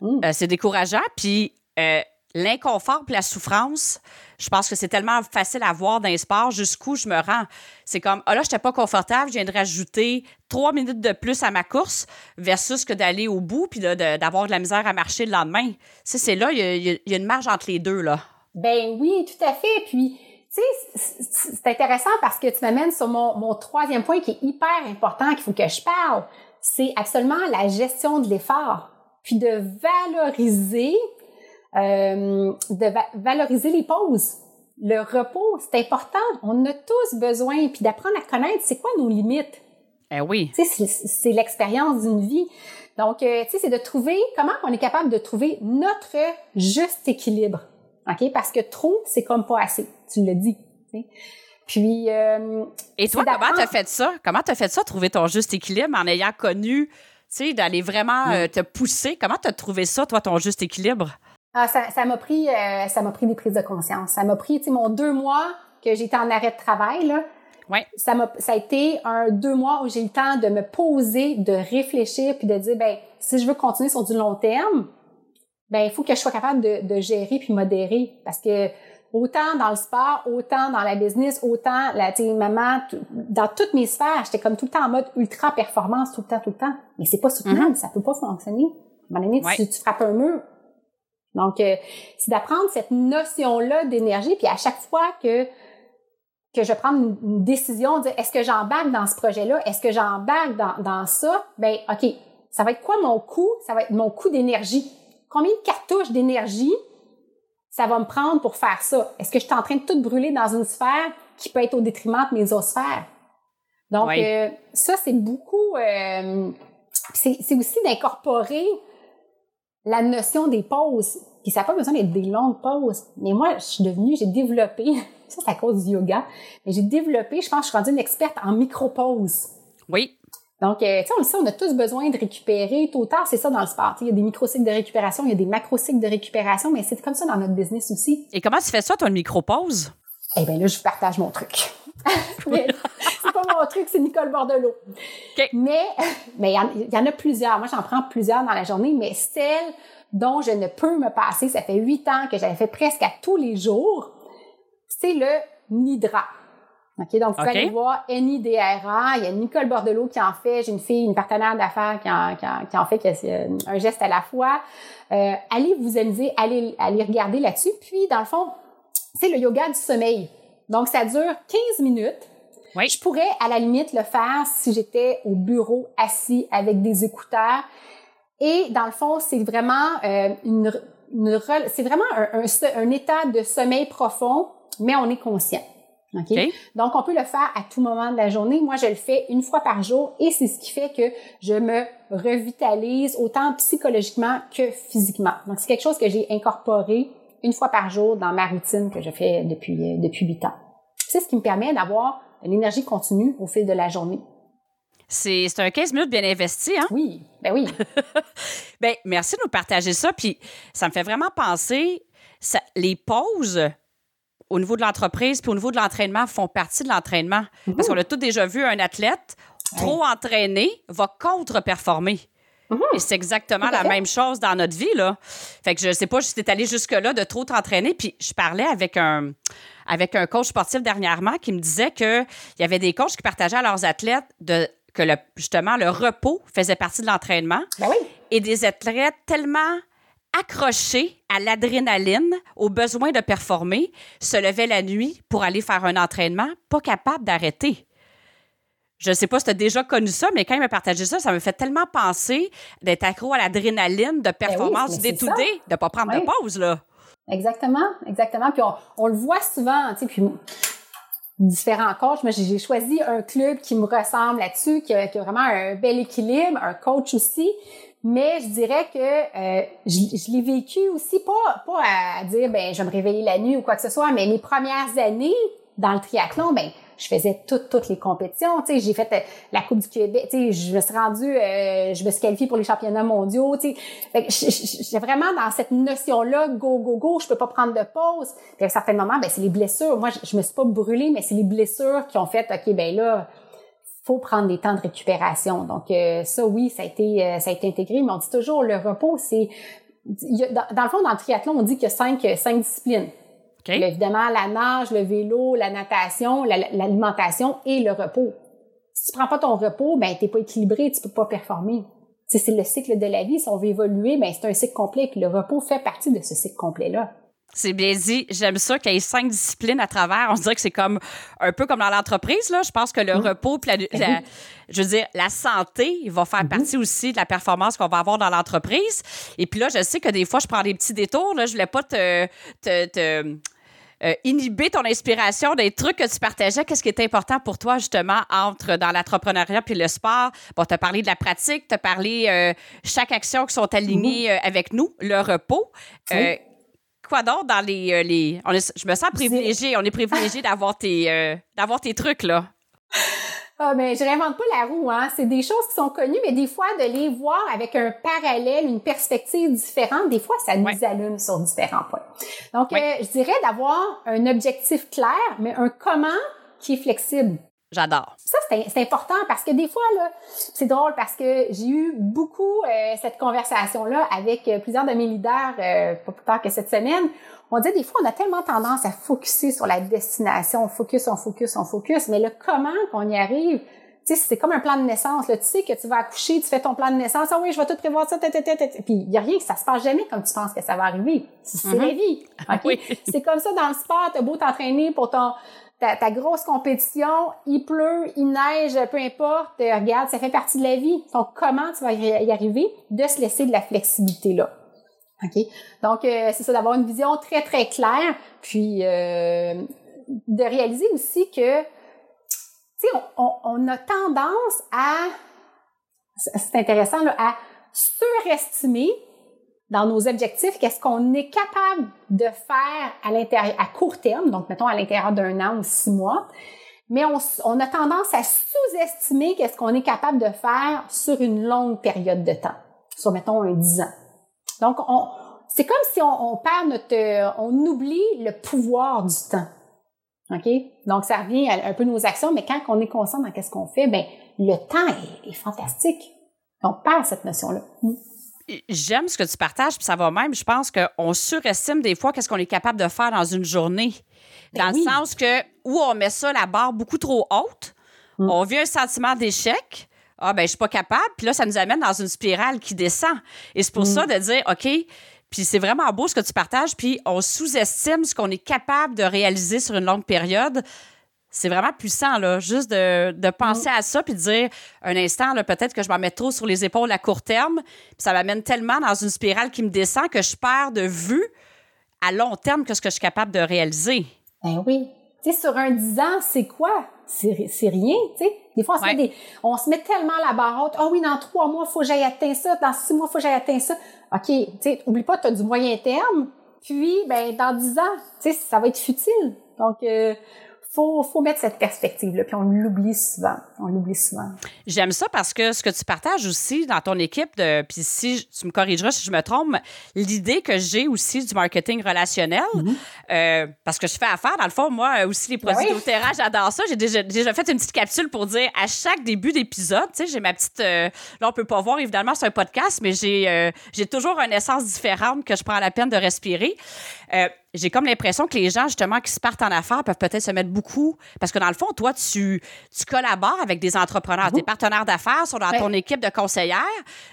mmh. euh, c'est décourageant puis euh, l'inconfort et la souffrance, je pense que c'est tellement facile à voir dans les sports jusqu'où je me rends. C'est comme, ah là, je n'étais pas confortable, je viens de rajouter trois minutes de plus à ma course versus que d'aller au bout puis d'avoir de, la misère à marcher le lendemain. C'est là, il y, a, une marge entre les deux, là. Ben oui, tout à fait. Puis, tu sais, c'est intéressant parce que tu m'amènes sur mon, mon troisième point qui est hyper important, qu'il faut que je parle. C'est absolument la gestion de l'effort. Puis de valoriser euh, de valoriser les pauses. Le repos, c'est important. On a tous besoin, puis d'apprendre à connaître c'est quoi nos limites. Eh oui. C'est l'expérience d'une vie. Donc, euh, tu sais, c'est de trouver comment on est capable de trouver notre juste équilibre. OK? Parce que trop, c'est comme pas assez. Tu le dis. Puis. Euh, Et toi, comment t'as fait ça? Comment t'as fait ça, trouver ton juste équilibre en ayant connu, tu sais, d'aller vraiment te pousser? Comment t'as trouvé ça, toi, ton juste équilibre? Ah, ça, ça m'a pris, euh, ça m'a pris des prises de conscience. Ça m'a pris, tu sais, mon deux mois que j'étais en arrêt de travail, là. Ouais. Ça m'a, ça a été un deux mois où j'ai eu le temps de me poser, de réfléchir, puis de dire, ben, si je veux continuer sur du long terme, ben, il faut que je sois capable de, de gérer puis modérer, parce que autant dans le sport, autant dans la business, autant la, tu sais, maman, dans toutes mes sphères, j'étais comme tout le temps en mode ultra performance, tout le temps, tout le temps. Mais c'est pas soutenable, mm-hmm. ça peut pas fonctionner. À un moment donné, tu, tu frappes un mur, donc, euh, c'est d'apprendre cette notion-là d'énergie, puis à chaque fois que que je prends une, décision, de est-ce que j'embarque dans ce projet-là, est-ce que j'embarque dans, dans ça, ben ok, ça va être quoi mon coût? Ça va être mon coût d'énergie. Combien de cartouches d'énergie ça va me prendre pour faire ça? Est-ce que je suis en train de tout brûler dans une sphère qui peut être au détriment de mes autres sphères? Donc euh, ça, c'est beaucoup. Euh, c'est aussi d'incorporer la notion des pauses. Puis ça n'a pas besoin d'être des longues pauses. Mais moi, je suis devenue, j'ai développé, ça c'est à cause du yoga, mais j'ai développé, je pense que je suis rendue une experte en micro-pauses. Oui. Donc, euh, tu sais, on le sait, on a tous besoin de récupérer. Tôt ou tard, c'est ça dans le sport. Il y a des micro-cycles de récupération, il y a des macro-cycles de récupération, mais c'est comme ça dans notre business aussi. Et comment tu fais ça, ton micro-pause? Eh bien là, je partage mon truc. c'est pas mon truc, c'est Nicole Bordelot. Mais mais il y, en a plusieurs. Moi, j'en prends plusieurs dans la journée, mais celle dont je ne peux me passer, ça fait huit ans que j'avais fait presque à tous les jours, c'est le Nidra. OK, donc vous allez voir NIDRA, il y a Nicole Bordelot qui en fait, j'ai une fille, une partenaire d'affaires qui en, qui, en, fait qui a un geste à la fois. Euh, allez vous amuser, allez, allez regarder là-dessus. Puis, dans le fond, c'est le yoga du sommeil. Donc, ça dure 15 minutes. Oui. Je pourrais, à la limite, le faire si j'étais au bureau assis avec des écouteurs. Et dans le fond, c'est vraiment euh, une, c'est vraiment un, un, état de sommeil profond, mais on est conscient. Okay? Donc, on peut le faire à tout moment de la journée. Moi, je le fais une fois par jour et c'est ce qui fait que je me revitalise autant psychologiquement que physiquement. Donc, c'est quelque chose que j'ai incorporé une fois par jour dans ma routine que je fais depuis, euh, depuis huit ans. C'est ce qui me permet d'avoir une énergie continue au fil de la journée. C'est un 15 minutes bien investi, hein? Oui, ben oui. ben, merci de nous partager ça. Puis ça me fait vraiment penser, les pauses au niveau de l'entreprise puis au niveau de l'entraînement font partie de l'entraînement. Parce qu'on a tous déjà vu un athlète trop entraîné va contre-performer. Mhm. Et c'est exactement la même chose dans notre vie, là. Fait que je sais pas si t'es allé jusque-là de trop t'entraîner. Puis je parlais avec un, avec un coach sportif dernièrement qui me disait qu'il y avait des coachs qui partageaient à leurs athlètes de, que le, justement le repos faisait partie de l'entraînement. Ben oui. Et des athlètes tellement accroché à l'adrénaline, au besoin de performer, se levait la nuit pour aller faire un entraînement, pas capable d'arrêter. Je ne sais pas si tu as déjà connu ça, mais quand il m'a partagé ça, ça me fait tellement penser d'être accro à l'adrénaline, de ben performance du de ne pas prendre de pause, là. Exactement, exactement. Puis on, le voit souvent, tu sais, puis différents coachs. Moi, j'ai choisi un club qui me ressemble là-dessus, qui, qui, a vraiment un bel équilibre, un coach aussi. Mais je dirais que euh, je, l'ai vécu aussi, pas, pas à dire ben je vais me réveiller la nuit ou quoi que ce soit, mais mes premières années dans le triathlon, ben je faisais toutes toutes les compétitions. Tu sais, j'ai fait euh, la Coupe du Québec. Tu sais, je me suis rendue, euh, je me suis qualifiée pour les championnats mondiaux. Tu sais, j'ai vraiment dans cette notion-là, go go go, je peux pas prendre de pause. Puis à un certain moment, ben c'est les blessures. Moi, je, je me suis pas brûlée, mais c'est les blessures qui ont fait, ok, ben là faut prendre des temps de récupération. Donc euh, ça, oui, ça a été ça a été intégré, mais on dit toujours le repos, c'est dans, le fond dans le triathlon, on dit qu'il y a cinq cinq disciplines. Évidemment, la nage, le vélo, la natation, l'alimentation et le repos. Si tu prends pas ton repos, ben t'es pas équilibré, tu peux pas performer. C'est le cycle de la vie. Si on veut évoluer, ben c'est un cycle complet. Puis le repos fait partie de ce cycle complet là. C'est bien dit. J'aime ça qu'il y ait cinq disciplines à travers. On se dirait que c'est comme un peu comme dans l'entreprise. Là. Je pense que le mm. repos, la, je veux dire, la santé va faire mm-hmm. partie aussi de la performance qu'on va avoir dans l'entreprise. Et puis là, je sais que des fois, je prends des petits détours. Là. Je voulais pas te, te, euh, inhiber ton inspiration des trucs que tu partageais. Qu'est-ce qui est important pour toi, justement, entre dans l'entrepreneuriat puis le sport? Bon, tu as parlé de la pratique, tu as parlé euh, chaque action qui sont alignées mm-hmm. euh, avec nous, le repos quoi d'autre dans les. Les on je me sens privilégiée. On est privilégié d'avoir tes, d'avoir tes trucs, là. Ah, mais je réinvente pas la roue, hein. C'est des choses qui sont connues, mais des fois, de les voir avec un parallèle, une perspective différente, des fois, ça nous allume sur différents points. Donc, euh, je dirais d'avoir un objectif clair, mais un comment qui est flexible. J'adore. Ça, c'est important parce que des fois, là, c'est drôle parce que j'ai eu beaucoup euh, cette conversation-là avec euh, plusieurs de mes leaders, euh, pas plus tard que cette semaine. On dit des fois, on a tellement tendance à focuser sur la destination, on focus, on focus, on focus, mais le comment qu'on y arrive, tu sais, c'est comme un plan de naissance. Là. Tu sais que tu vas accoucher, tu fais ton plan de naissance. Ah oui, je vais tout prévoir ça, tête, tête, Puis il y a rien, ça se passe jamais comme tu penses que ça va arriver. C'est la mm-hmm. vie. Okay? C'est comme ça dans le sport. T'as beau t'entraîner pour ton ta, grosse compétition, il pleut, il neige, peu importe, regarde, ça fait partie de la vie. Donc, comment tu vas y arriver? De se laisser de la flexibilité là. Donc, euh, c'est ça, d'avoir une vision très, très claire, puis euh, de réaliser aussi que, tu sais, on, a tendance à, c'est intéressant, à surestimer dans nos objectifs, qu'est-ce qu'on est capable de faire à court terme, donc mettons à l'intérieur d'un an ou six mois, mais on, on a tendance à sous-estimer qu'est-ce qu'on est capable de faire sur une longue période de temps, sur mettons un dix ans. Donc on, c'est comme si on, on, perd notre, on oublie le pouvoir du temps. OK? Donc, ça revient à un peu nos actions, mais quand on est conscient dans qu'est-ce qu'on fait, ben, le temps est, est fantastique. On perd cette notion-là. J'aime ce que tu partages, puis ça va même. Je pense qu'on surestime des fois qu'est-ce qu'on est capable de faire dans une journée. Ben dans le sens que, où on met ça la barre beaucoup trop haute, mm. on vit un sentiment d'échec. Ah, ben, je suis pas capable. Puis là, ça nous amène dans une spirale qui descend. Et c'est pour mm. ça de dire, OK, puis c'est vraiment beau ce que tu partages, puis on sous-estime ce qu'on est capable de réaliser sur une longue période c'est vraiment puissant, là, juste de, penser à ça puis de dire un instant, peut-être que je m'en mets trop sur les épaules à court terme, puis ça m'amène tellement dans une spirale qui me descend que je perds de vue à long terme que ce que je suis capable de réaliser. Ben oui. Tu sais, sur un 10 ans, c'est quoi? C'est rien, tu sais. Des fois, on se, met des, on se met tellement la barre haute. Ah oh oui, dans trois mois, il faut que j'aille atteindre ça. Dans six mois, il faut que j'aille atteindre ça. OK, tu sais, oublie pas, tu as du moyen terme. Puis, ben, dans dix ans, tu sais, ça va être futile. Donc, euh, faut, faut mettre cette perspective-là, puis on l'oublie souvent. On l'oublie souvent. J'aime ça parce que ce que tu partages aussi dans ton équipe, de, puis si tu me corrigeras si je me trompe, l'idée que j'ai aussi du marketing relationnel, mhm. euh, parce que je fais affaire, dans le fond, moi aussi, les ben produits oui. j'adore ça. J'ai déjà, déjà, fait une petite capsule pour dire à chaque début d'épisode, tu sais, j'ai ma petite. Euh, là, on peut pas voir, évidemment, c'est un podcast, mais j'ai, euh, j'ai toujours une essence différente que je prends la peine de respirer j'ai comme l'impression que les gens, justement, qui se partent en affaires peuvent peut-être se mettre beaucoup. Parce que dans le fond, toi, tu, tu collabores avec des entrepreneurs. Tes partenaires d'affaires sont dans ton équipe de conseillères.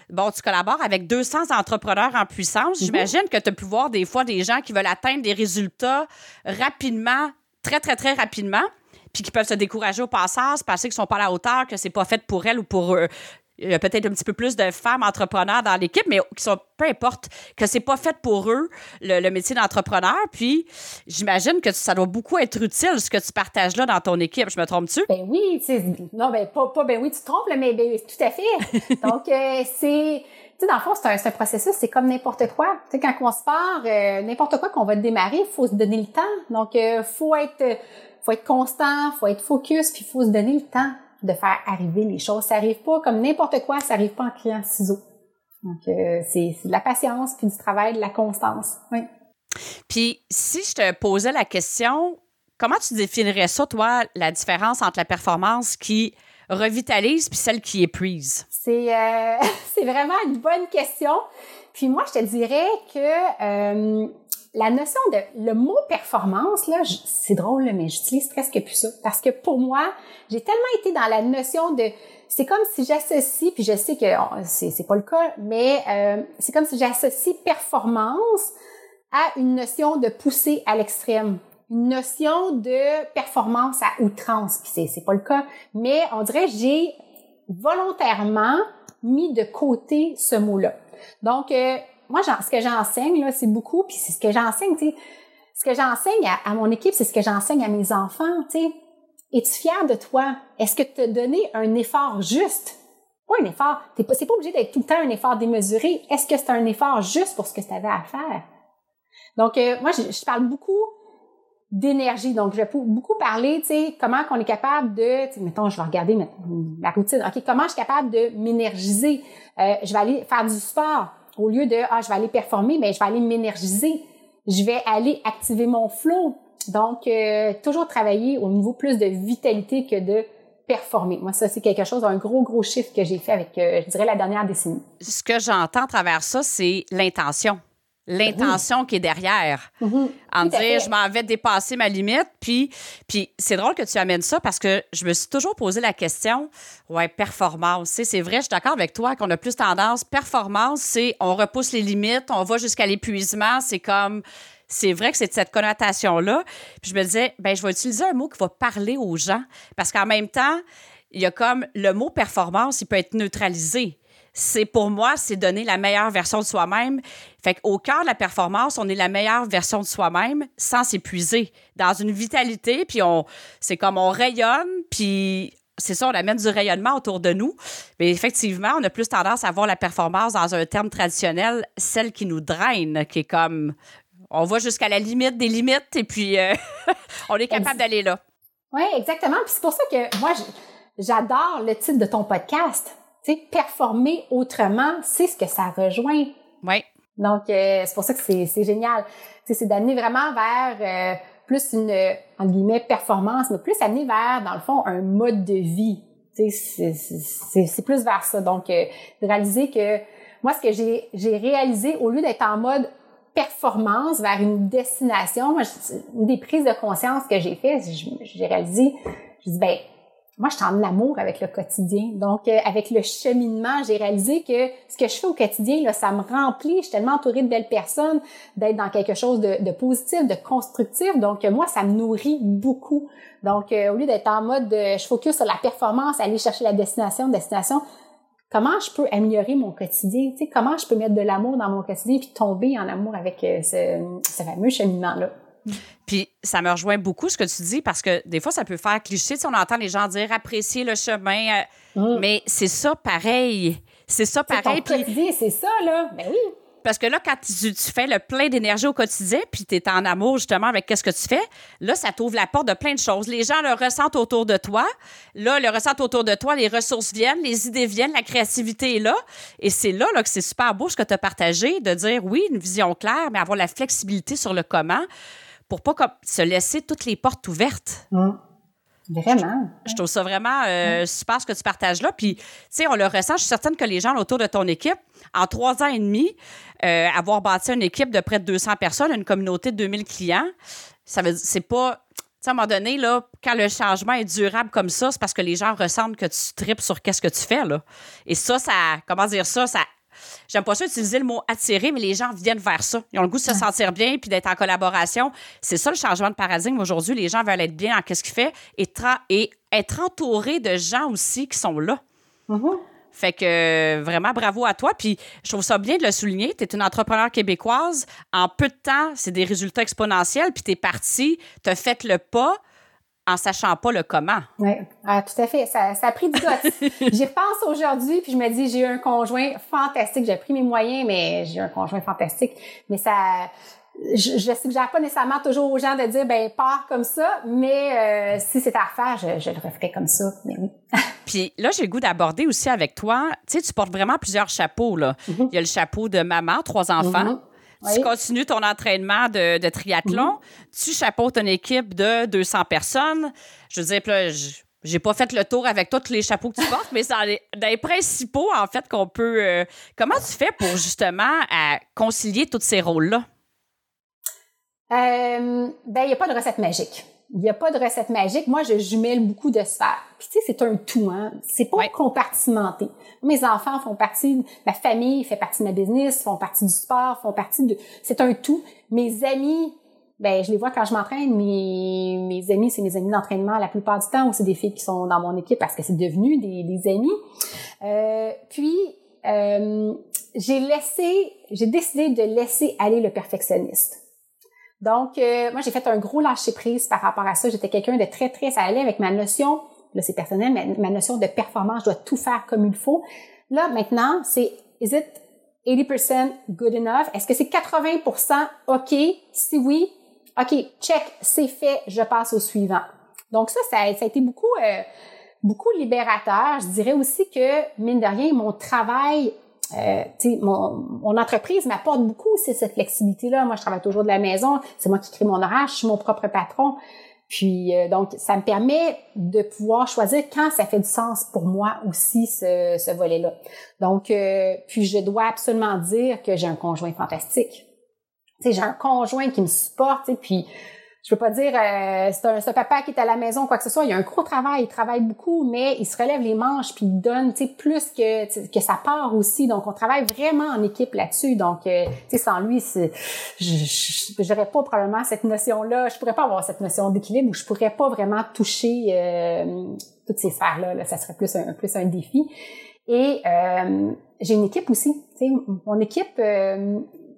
Bon, tu collabores avec 200 entrepreneurs en puissance. Mhm. J'imagine que tu as pu voir des fois des gens qui veulent atteindre des résultats rapidement, très, très, très rapidement puis qui peuvent se décourager au passage, penser qu'ils sont pas à la hauteur, que c'est pas fait pour elles ou pour eux il y a peut-être un petit peu plus de femmes entrepreneurs dans l'équipe, mais qui sont, peu importe, que c'est pas fait pour eux, le, métier d'entrepreneur. Puis, j'imagine que ça doit beaucoup être utile, ce que tu partages là dans ton équipe. Je me trompe-tu? Ben oui, non, ben pas, pas, ben oui, tu te trompes, mais ben, tout à fait. Donc, euh, c'est, tu sais, dans le fond, c'est un, un, processus, c'est comme n'importe quoi. Tu sais, quand on se part, euh, n'importe quoi qu'on va démarrer, il faut se donner le temps. Donc, euh, faut être, faut être constant, faut être focus, puis il faut se donner le temps de faire arriver les choses. Ça arrive pas comme n'importe quoi, ça arrive pas en criant ciseaux. Donc, euh, c'est de la patience, puis du travail, de la constance. Oui. Puis, si je te posais la question, comment tu définirais ça, toi, la différence entre la performance qui revitalise puis celle qui épuise? C'est euh, c'est vraiment une bonne question. Puis moi, je te dirais que euh, la notion de le mot performance là, c'est drôle mais j'utilise presque plus ça. Parce que pour moi, j'ai tellement été dans la notion de c'est comme si j'associe puis je sais que c'est c'est pas le cas mais euh, c'est comme si j'associe performance à une notion de pousser à l'extrême. Une notion de performance à outrance puis c'est c'est pas le cas. Mais on dirait j'ai volontairement mis de côté ce mot-là. Donc euh, moi, ce que j'enseigne, là, c'est beaucoup, puis c'est ce que j'enseigne, tu sais. Ce que j'enseigne à, mon équipe, c'est ce que j'enseigne à mes enfants, tu sais. Es-tu fier de toi? Est-ce que tu as donné un effort juste? Pas un effort. C'est pas, pas obligé d'être tout le temps un effort démesuré. Est-ce que c'est un effort juste pour ce que tu avais à faire? Donc, euh, moi, je, parle beaucoup d'énergie. Donc, je vais beaucoup parler, tu sais, comment qu'on est capable de, mettons, je vais regarder ma, routine. OK, comment je suis capable de m'énergiser? Euh, je vais aller faire du sport. Au lieu de ah je vais aller performer, mais je vais aller m'énergiser. Je vais aller activer mon flow. Donc euh, toujours travailler au niveau plus de vitalité que de performer. Moi, ça, c'est quelque chose, un gros, gros chiffre que j'ai fait avec, euh, je dirais, la dernière décennie. Ce que j'entends à travers ça, c'est l'intention l'intention qui est derrière. Mhm. En dire, je m'en vais dépasser ma limite. Puis, puis c'est drôle que tu amènes ça parce que je me suis toujours posé la question, ouais, performance. C'est vrai, je suis d'accord avec toi qu'on a plus tendance, performance, c'est on repousse les limites, on va jusqu'à l'épuisement. C'est comme, c'est vrai que c'est cette connotation-là. Puis je me disais, ben je vais utiliser un mot qui va parler aux gens parce qu'en même temps, il y a comme le mot performance, il peut être neutralisé c'est pour moi, c'est donner la meilleure version de soi-même. Fait qu'au cœur de la performance, on est la meilleure version de soi-même sans s'épuiser, dans une vitalité, puis on, c'est comme on rayonne, puis c'est ça, on amène du rayonnement autour de nous. Mais effectivement, on a plus tendance à voir la performance dans un terme traditionnel, celle qui nous draine, qui est comme on va jusqu'à la limite des limites et puis euh, on est capable d'aller là. Oui, exactement. Puis c'est pour ça que moi, j'adore le titre de ton podcast tu sais, performer autrement, c'est ce que ça rejoint. Oui. Donc, euh, c'est pour ça que c'est génial. C'est d'amener vraiment vers euh, plus une, entre guillemets, performance, mais plus amener vers, dans le fond, un mode de vie. C'est plus vers ça. Donc, euh, de réaliser que moi, ce que j'ai réalisé, au lieu d'être en mode performance vers une destination, moi, une des prises de conscience que j'ai fait, j'ai réalisé, je dis, ben, moi, je suis en amour avec le quotidien. Donc, euh, avec le cheminement, j'ai réalisé que ce que je fais au quotidien, là, ça me remplit. Je suis tellement entourée de belles personnes, d'être dans quelque chose de, positif, de constructif. Donc, moi, ça me nourrit beaucoup. Donc, euh, au lieu d'être en mode de, je focus sur la performance, aller chercher la destination, destination, comment je peux améliorer mon quotidien? Tu sais, comment je peux mettre de l'amour dans mon quotidien puis tomber en amour avec euh, ce fameux cheminement-là? Puis ça me rejoint beaucoup ce que tu dis parce que des fois, ça peut faire cliché. Tu on entend les gens dire apprécier le chemin, euh, mm. mais c'est ça pareil. C'est ça pareil. C'est ça, là. Ben oui. Parce que là, quand tu, fais le plein d'énergie au quotidien, puis tu es en amour justement avec qu'est-ce que tu fais, là, ça t'ouvre la porte de plein de choses. Les gens le ressentent autour de toi. Là, le ressentent autour de toi, les ressources viennent, les idées viennent, la créativité est là. Et c'est là, là que c'est super beau ce que tu as partagé, de dire oui, une vision claire, mais avoir la flexibilité sur le comment pour pas comme, se laisser toutes les portes ouvertes. Mmh. Vraiment. Je, trouve ça vraiment euh, super ce que tu partages là. Puis, tu sais, on le ressent. Je suis certaine que les gens autour de ton équipe, en trois ans et demi, euh, avoir bâti une équipe de près de 200 personnes, une communauté de 2000 clients, ça veut c'est pas. Tu sais, à un moment donné, là, quand le changement est durable comme ça, c'est parce que les gens ressentent que tu tripes sur qu'est-ce que tu fais, là. Et ça, ça, comment dire ça, ça j'aime pas ça utiliser le mot attirer, mais les gens viennent vers ça. Ils ont le goût de se sentir bien puis d'être en collaboration. C'est ça le changement de paradigme aujourd'hui. Les gens veulent être bien en qu'est-ce qu'ils font et, être entourés de gens aussi qui sont là. Mm-hmm. Fait que vraiment bravo à toi. Puis je trouve ça bien de le souligner. Tu es une entrepreneur québécoise. En peu de temps, c'est des résultats exponentiels. Puis tu es parti, tu as fait le pas en sachant pas le comment. Oui, ah, tout à fait. Ça, ça a pris du gosse. J'y repense aujourd'hui, puis je me dis, j'ai eu un conjoint fantastique. J'ai pris mes moyens, mais j'ai eu un conjoint fantastique. Mais ça, je, je suggère pas nécessairement toujours aux gens de dire, ben, pars comme ça, mais euh, si c'est à refaire, je, je, le referais comme ça. Mais oui. puis là, j'ai le goût d'aborder aussi avec toi. Tu sais, tu portes vraiment plusieurs chapeaux, là. Mm-hmm. Il y a le chapeau de maman, trois enfants. Tu continues ton entraînement de, triathlon. Mhm. Tu chapeautes une équipe de 200 personnes. Je veux dire, là, j'ai pas fait le tour avec tous les chapeaux que tu portes, mais c'est dans les, principaux, en fait, qu'on peut. Euh, comment tu fais pour justement concilier tous ces rôles-là? Euh, ben, il n'y a pas de recette magique. Il n'y a pas de recette magique. Moi, je jumelle beaucoup de sphères. Puis tu sais, c'est un tout, hein. C'est pas compartimenté. Mes enfants font partie, ma famille fait partie de ma business, font partie du sport, font partie de. C'est un tout. Mes amis, ben je les vois quand je m'entraîne. Mes, mes amis, c'est mes amis d'entraînement la plupart du temps, ou c'est des filles qui sont dans mon équipe parce que c'est devenu des, des amis. Euh, puis euh, j'ai laissé, j'ai décidé de laisser aller le perfectionniste. Donc, euh, moi, j'ai fait un gros lâcher-prise par rapport à ça. J'étais quelqu'un de très, très... Ça allait avec ma notion, là, c'est personnel, mais ma notion de performance, je dois tout faire comme il faut. Là, maintenant, c'est is it 80% good enough? Est-ce que c'est 80% OK? Si oui, OK, check, c'est fait, je passe au suivant. Donc ça, ça a, ça a été beaucoup, euh, beaucoup libérateur. Je dirais aussi que, mine de rien, mon travail euh, mon, mon entreprise m'apporte beaucoup aussi cette flexibilité-là. Moi, je travaille toujours de la maison. C'est moi qui crée mon horaire. Je suis mon propre patron. Puis euh, donc, ça me permet de pouvoir choisir quand ça fait du sens pour moi aussi ce, ce volet-là. Donc, euh, puis je dois absolument dire que j'ai un conjoint fantastique. Tu sais, j'ai un conjoint qui me supporte, puis je peux pas dire euh, c'est un, papa qui est à la maison quoi que ce soit. Il y a un gros travail, il travaille beaucoup, mais il se relève les manches puis il donne plus que que sa part aussi. Donc on travaille vraiment en équipe là-dessus. Donc euh, tu sais sans lui, je j'aurais pas probablement cette notion là. Je pourrais pas avoir cette notion d'équilibre où je pourrais pas vraiment toucher euh, toutes ces sphères là, là. Ça serait plus un plus un défi. Et euh, j'ai une équipe aussi. Tu sais, mon équipe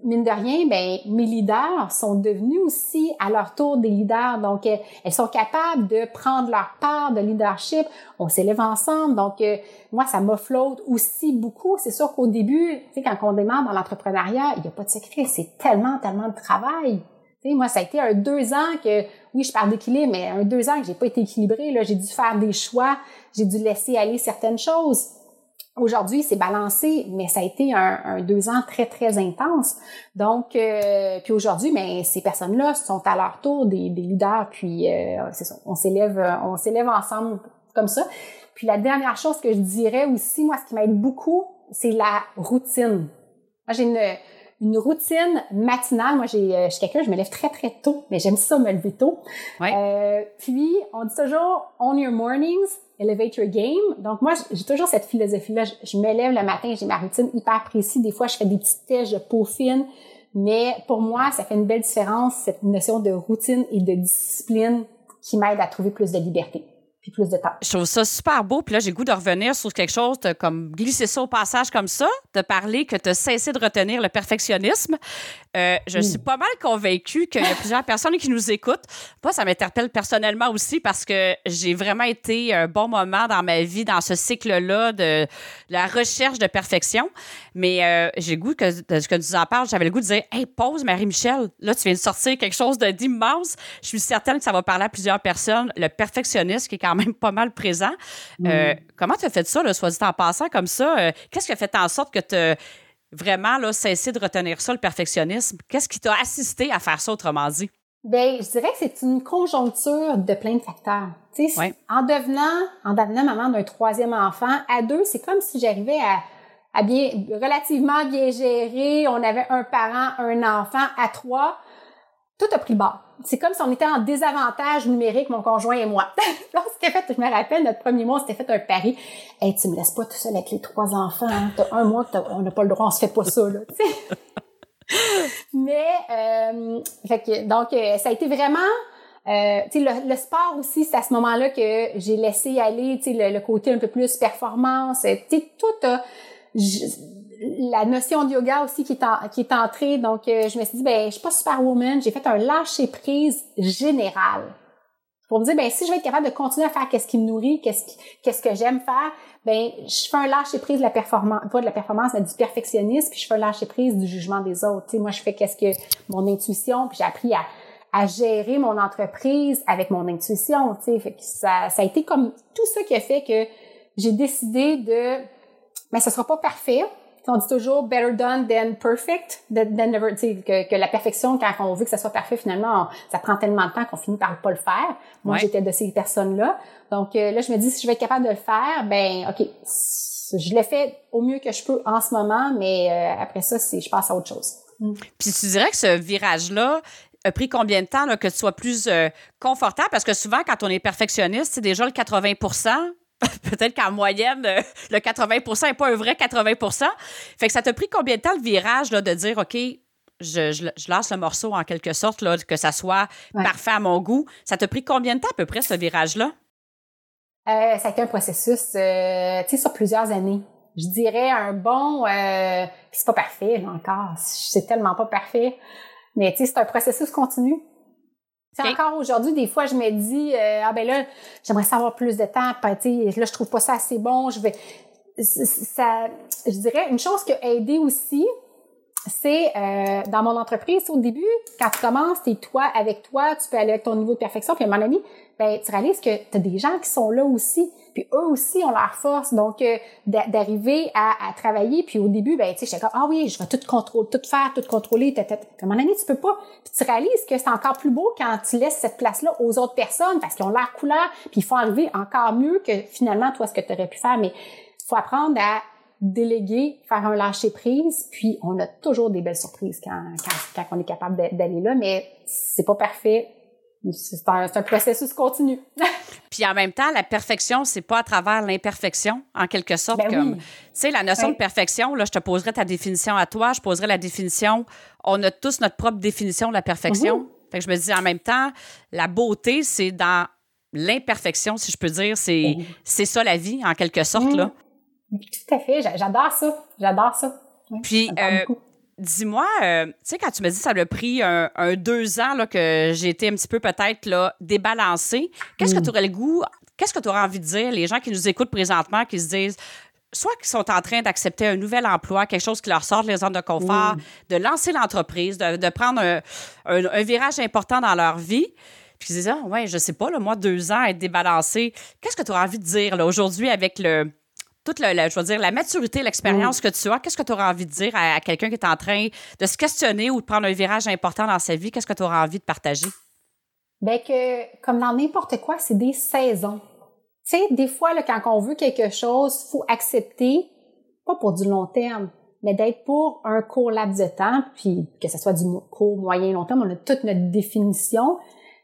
mine de rien, ben mes leaders sont devenus aussi à leur tour des leaders. Donc, elles, sont capables de prendre leur part de leadership. On s'élève ensemble. Donc, euh, moi, ça m'offlote aussi beaucoup. C'est sûr qu'au début, tu sais, quand on démarre dans l'entrepreneuriat, il n'y a pas de secret. C'est tellement, tellement de travail. Tu moi, ça a été un deux ans que, oui, je parle d'équilibre, mais un deux ans que j'ai pas été équilibrée. Là, j'ai dû faire des choix. J'ai dû laisser aller certaines choses. Aujourd'hui, c'est balancé, mais ça a été un, deux ans très, très intense. Donc, euh, puis aujourd'hui, mais ces personnes-là sont à leur tour des, leaders, puis euh, c'est ça, on s'élève, on s'élève ensemble comme ça. Puis la dernière chose que je dirais aussi, moi, ce qui m'aide beaucoup, c'est la routine. Moi, j'ai une, une routine matinale. Moi, j'ai, euh, je suis quelqu'un, je me lève très, très tôt, mais j'aime ça me lever tôt. Ouais. puis, on dit toujours, on your mornings, elevate your game. Donc moi, j'ai toujours cette philosophie-là. Je, me lève le matin, j'ai ma routine hyper précise. Des fois, je fais des petites tests, je peaufine. Mais pour moi, ça fait une belle différence, cette notion de routine et de discipline qui m'aide à trouver plus de liberté puis plus de temps. Je trouve ça super beau. Puis là, j'ai goût de revenir sur quelque chose, de, comme glisser ça au passage comme ça, de parler que tu as cessé de retenir le perfectionnisme. Euh, je suis pas mal convaincue qu'il y a plusieurs personnes qui nous écoutent. Moi, ça m'interpelle personnellement aussi parce que j'ai vraiment été un bon moment dans ma vie dans ce cycle-là de, la recherche de perfection. Mais euh, j'ai goût que, de ce que tu en parles, j'avais le goût de dire Hey, pause, Marie-Michel. Là, tu viens de sortir quelque chose d'immense. Je suis certaine que ça va parler à plusieurs personnes. Le perfectionnisme qui est quand même pas mal présent. Euh, comment tu as fait ça, là, soit dit en passant comme ça? Qu'est-ce qui a fait en sorte que tu vraiment là, cesser de retenir ça, le perfectionnisme? Qu'est-ce qui t'a assisté à faire ça, autrement dit? Bien, je dirais que c'est une conjoncture de plein de facteurs. En devenant, en devenant maman d'un troisième enfant, à deux, c'est comme si j'arrivais à, à bien, relativement bien gérer. On avait un parent, un enfant. À trois, tout a pris le bord c'est comme si on était en désavantage numérique, mon conjoint et moi. C'était fait, je me rappelle, notre premier mois, c'était fait un pari. Hey, tu me laisses pas tout seul avec les trois enfants. Hein? T'as un mois, on n'a pas le droit, on se fait pas ça, là. Mais, euh, fait que, donc, euh, ça a été vraiment, euh, le, le, sport aussi, c'est à ce moment-là que j'ai laissé aller, sais, le, côté un peu plus performance. Tout a la notion de yoga aussi qui est, qui est entrée. Donc, euh, je me suis dit, ben, je suis pas superwoman. J'ai fait un lâcher prise général pour me dire, ben, si je vais être capable de continuer à faire qu'est-ce qui me nourrit, qu'est-ce qu'est-ce que j'aime faire, ben, je fais un lâcher prise de la performance, pas de la performance, mais du perfectionnisme, puis je fais un lâcher prise du jugement des autres. Tu sais, moi, je fais qu'est-ce que mon intuition, puis j'ai appris à, à gérer mon entreprise avec mon intuition. Fait que ça, ça a été comme tout ça qui a fait que j'ai décidé de, mais ben, ce sera pas parfait, on dit toujours better done than perfect, than never, que, que la perfection, quand on veut que ça soit parfait, finalement, ça prend tellement de temps qu'on finit par pas le faire. Moi, j'étais de ces personnes-là. Donc euh, là, je me dis, si je vais être capable de le faire, ben, OK, je le fais au mieux que je peux en ce moment, mais euh, après ça, c'est, je passe à autre chose. Mm. Puis tu dirais que ce virage-là, a pris combien de temps là, que tu sois plus euh, confortable? Parce que souvent, quand on est perfectionniste, c'est déjà le 80 peut-être qu'en moyenne, euh, le 80% n'est pas un vrai 80% Fait que ça t'a pris combien de temps le virage là, de dire, OK, je, je, lance le morceau en quelque sorte, là, que ça soit parfait à mon goût. Ça t'a pris combien de temps à peu près ce virage-là? Euh, ça a été un processus, euh, tu sais, sur plusieurs années. Je dirais un bon, euh, c'est pas parfait là, encore, c'est tellement pas parfait, mais tu sais, c'est un processus continu. C'est encore aujourd'hui, des fois, je me dis, euh, ah ben là, j'aimerais savoir plus de temps, puis là, je trouve pas ça assez bon, je vais... Ça, je dirais, une chose qui a aidé aussi, c'est euh, dans mon entreprise, au début, quand tu commences, t'es toi avec toi, tu peux aller avec ton niveau de perfection, puis à un moment donné, ben, tu réalises que tu as des gens qui sont là aussi, puis eux aussi ont leur force, donc euh, d'arriver à, travailler, puis au début, ben, tu sais, j'étais comme, ah oui, je vais tout contrôler, tout faire, tout contrôler, à un moment donné, tu peux pas, puis tu réalises que c'est encore plus beau quand tu laisses cette place-là aux autres personnes, parce qu'ils ont leur couleur, puis ils font arriver encore mieux que finalement, toi, ce que tu aurais pu faire, mais faut apprendre à déléguer, faire un lâcher prise, puis on a toujours des belles surprises quand, quand, on est capable d'aller là, mais c'est pas parfait. C'est un, un, processus continu. puis en même temps, la perfection, c'est pas à travers l'imperfection, en quelque sorte. Ben comme, Tu sais, la notion de perfection, là, je te poserai ta définition à toi, je poserai la définition. On a tous notre propre définition de la perfection. Mhm. Fait que je me dis en même temps, la beauté, c'est dans l'imperfection, si je peux dire. C'est c'est ça la vie, en quelque sorte, mhm. là. Tout à fait, j'adore ça, j'adore ça. Puis, euh, dis-moi, euh, tu sais, quand tu me dis que ça a pris un, deux ans là, que j'ai été un petit peu peut-être là, débalancée, qu'est-ce que mm. tu aurais le goût, qu'est-ce que tu aurais envie de dire, les gens qui nous écoutent présentement, qui se disent, soit qu'ils sont en train d'accepter un nouvel emploi, quelque chose qui leur sort de les zones de confort, mm. de lancer l'entreprise, de, prendre un, virage important dans leur vie, puis ils disent, ah, ouais, je sais pas, là, moi, deux ans, être débalancé, qu'est-ce que tu aurais envie de dire là, aujourd'hui avec le toute la, je veux dire, la maturité, l'expérience mm. que tu as, qu'est-ce que tu auras envie de dire à, quelqu'un qui est en train de se questionner ou de prendre un virage important dans sa vie? Qu'est-ce que tu auras envie de partager? Bien que, comme dans n'importe quoi, c'est des saisons. Tu sais, des fois, là, quand on veut quelque chose, faut accepter, pas pour du long terme, mais d'être pour un court laps de temps, puis que ce soit du court, moyen, long terme, on a toute notre définition,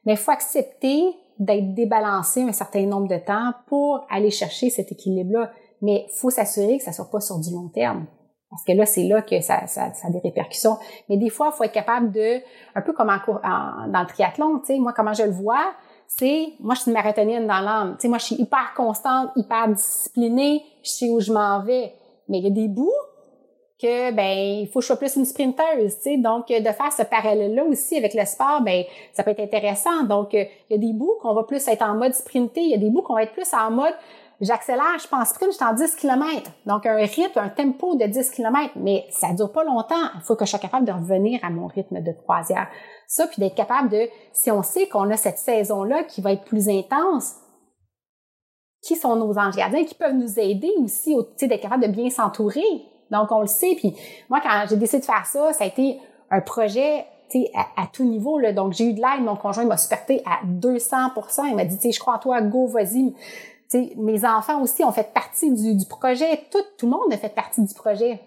mais il faut accepter d'être débalancé un certain nombre de temps pour aller chercher cet équilibre-là. Mais faut s'assurer que ça soit pas sur du long terme. Parce que là, c'est là que ça, ça, ça, a des répercussions. Mais des fois, il faut être capable de, un peu comme en, dans le triathlon, tu sais, moi, comment je le vois, c'est, moi, je suis une marathonienne dans l'âme. Tu sais, moi, je suis hyper constante, hyper disciplinée, je sais où je m'en vais. Mais il y a des bouts que ben il faut que je sois plus une sprinteuse, tu sais. Donc de faire ce parallèle là aussi avec le sport, ben ça peut être intéressant. Donc il y a des bouts qu'on va plus être en mode sprinter, il y a des bouts qu'on va être plus en mode j'accélère, je pense sprint, je suis en 10 km. Donc, un rythme, un tempo de 10 km, mais ça dure pas longtemps. Il faut que je sois capable de revenir à mon rythme de croisière. Ça, puis d'être capable de, si on sait qu'on a cette saison-là qui va être plus intense, qui sont nos anges gardiens, qui peuvent nous aider aussi, d'être capable de bien s'entourer. Donc, on le sait. Puis moi, quand j'ai décidé de faire ça, ça a été un projet à, à tout niveau. Là. Donc, j'ai eu de l'aide. Mon conjoint m'a supporté à 200% Il m'a dit, je crois en toi, go, vas-y mes enfants aussi ont fait partie du, projet. Tout, tout le monde a fait partie du projet.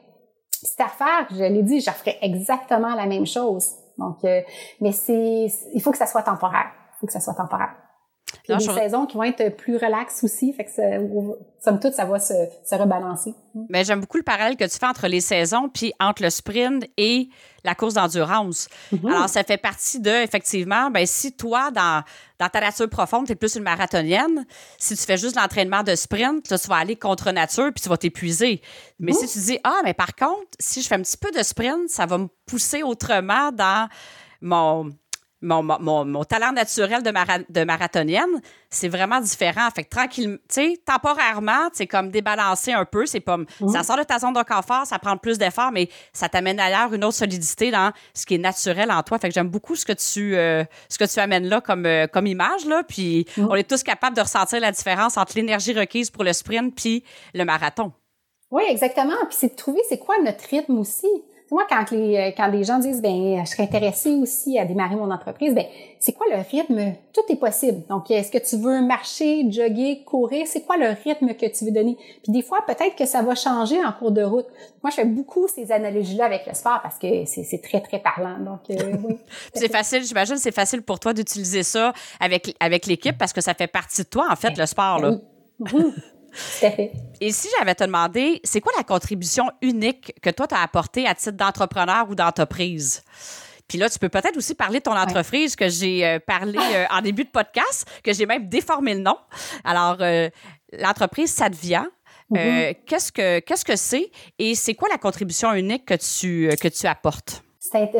Cette affaire, je l'ai dit, je ferais exactement la même chose. Donc, euh, mais c'est, il faut que ça soit temporaire. Il faut que ça soit temporaire. Il y a des saisons qui vont être plus relaxes aussi, fait que ça, somme toute, ça va se, se rebalancer. Mais j'aime beaucoup le parallèle que tu fais entre les saisons, puis entre le sprint et la course d'endurance. Mm-hmm. Alors, ça fait partie de, effectivement, ben si toi, dans, dans ta nature profonde, tu es plus une marathonienne, si tu fais juste l'entraînement de sprint, là, tu vas aller contre nature, puis tu vas t'épuiser. Mais si mm-hmm. tu dis, ah, mais par contre, si je fais un petit peu de sprint, ça va me pousser autrement dans mon mon, mon, mon, talent naturel de, de marathonienne, c'est vraiment différent. Fait que tranquille, tu sais, temporairement, c'est comme débalancer un peu. C'est pas, ça sort de ta zone de confort, ça prend plus d'efforts, mais ça t'amène ailleurs une autre solidité dans ce qui est naturel en toi. Fait que j'aime beaucoup ce que tu, euh, ce que tu amènes là comme, euh, comme image, là. Puis on est tous capables de ressentir la différence entre l'énergie requise pour le sprint puis le marathon. Oui, exactement. Puis c'est de trouver c'est quoi notre rythme aussi? Moi, quand, les, euh, quand des gens disent, ben, je serais intéressée aussi à démarrer mon entreprise, ben, c'est quoi le rythme? Tout est possible. Donc, est-ce que tu veux marcher, jogger, courir? C'est quoi le rythme que tu veux donner? Puis des fois, peut-être que ça va changer en cours de route. Moi, je fais beaucoup ces analogies-là avec le sport parce que c'est très, très parlant. Donc, euh, oui. c'est facile, j'imagine, c'est facile pour toi d'utiliser ça avec, avec l'équipe parce que ça fait partie de toi, en fait, ben, le sport, là. Oui. Et si j'avais te demandé, c'est quoi la contribution unique que toi, tu as apportée à titre d'entrepreneur ou d'entreprise? Puis là, tu peux peut-être aussi parler de ton entreprise que j'ai euh, parlé euh, en début de podcast, que j'ai même déformé le nom. Alors, euh, l'entreprise Sadvia, mm-hmm. qu'est-ce que qu'est-ce que c'est et c'est quoi la contribution unique que tu que tu apportes? C'est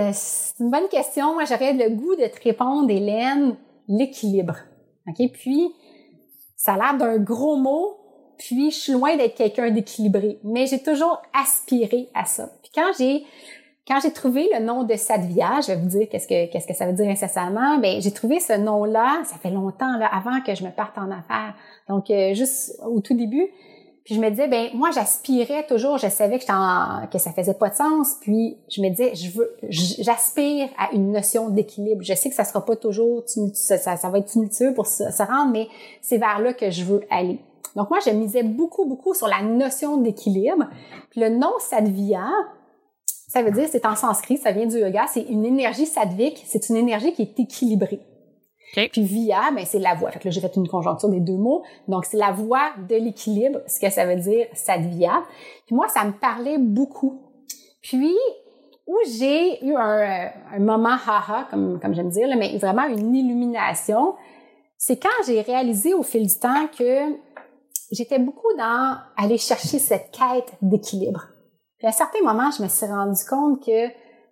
une bonne question. Moi, j'aurais le goût de te répondre, Hélène, l'équilibre. Ok, puis ça a l'air d'un gros mot, puis, je suis loin d'être quelqu'un d'équilibré, mais j'ai toujours aspiré à ça. Puis quand j'ai quand j'ai trouvé le nom de Sadvia, je vais vous dire qu'est-ce que qu'est-ce que ça veut dire incessamment. Ben j'ai trouvé ce nom-là, ça fait longtemps là, avant que je me parte en affaires. Donc euh, juste au tout début, puis je me disais ben moi j'aspirais toujours, je savais que en, que ça faisait pas de sens, puis je me disais je veux j'aspire à une notion d'équilibre. Je sais que ça sera pas toujours ça, ça, va être tumultueux pour se rendre, mais c'est vers là que je veux aller. Donc moi, je misais beaucoup, beaucoup sur la notion d'équilibre. Puis le nom Sadvia, ça veut dire, c'est en sanskrit, ça vient du yoga, c'est une énergie sadvique, c'est une énergie qui est équilibrée. Puis via, ben, c'est la voie. Fait que là, j'ai fait une conjoncture des deux mots. Donc, c'est la voie de l'équilibre, ce que ça veut dire sadvia. Puis moi, ça me parlait beaucoup. Puis, où j'ai eu un, un moment haha, comme, comme j'aime dire, là, mais vraiment une illumination, c'est quand j'ai réalisé au fil du temps que j'étais beaucoup dans aller chercher cette quête d'équilibre. Puis à certains moments, je me suis rendu compte que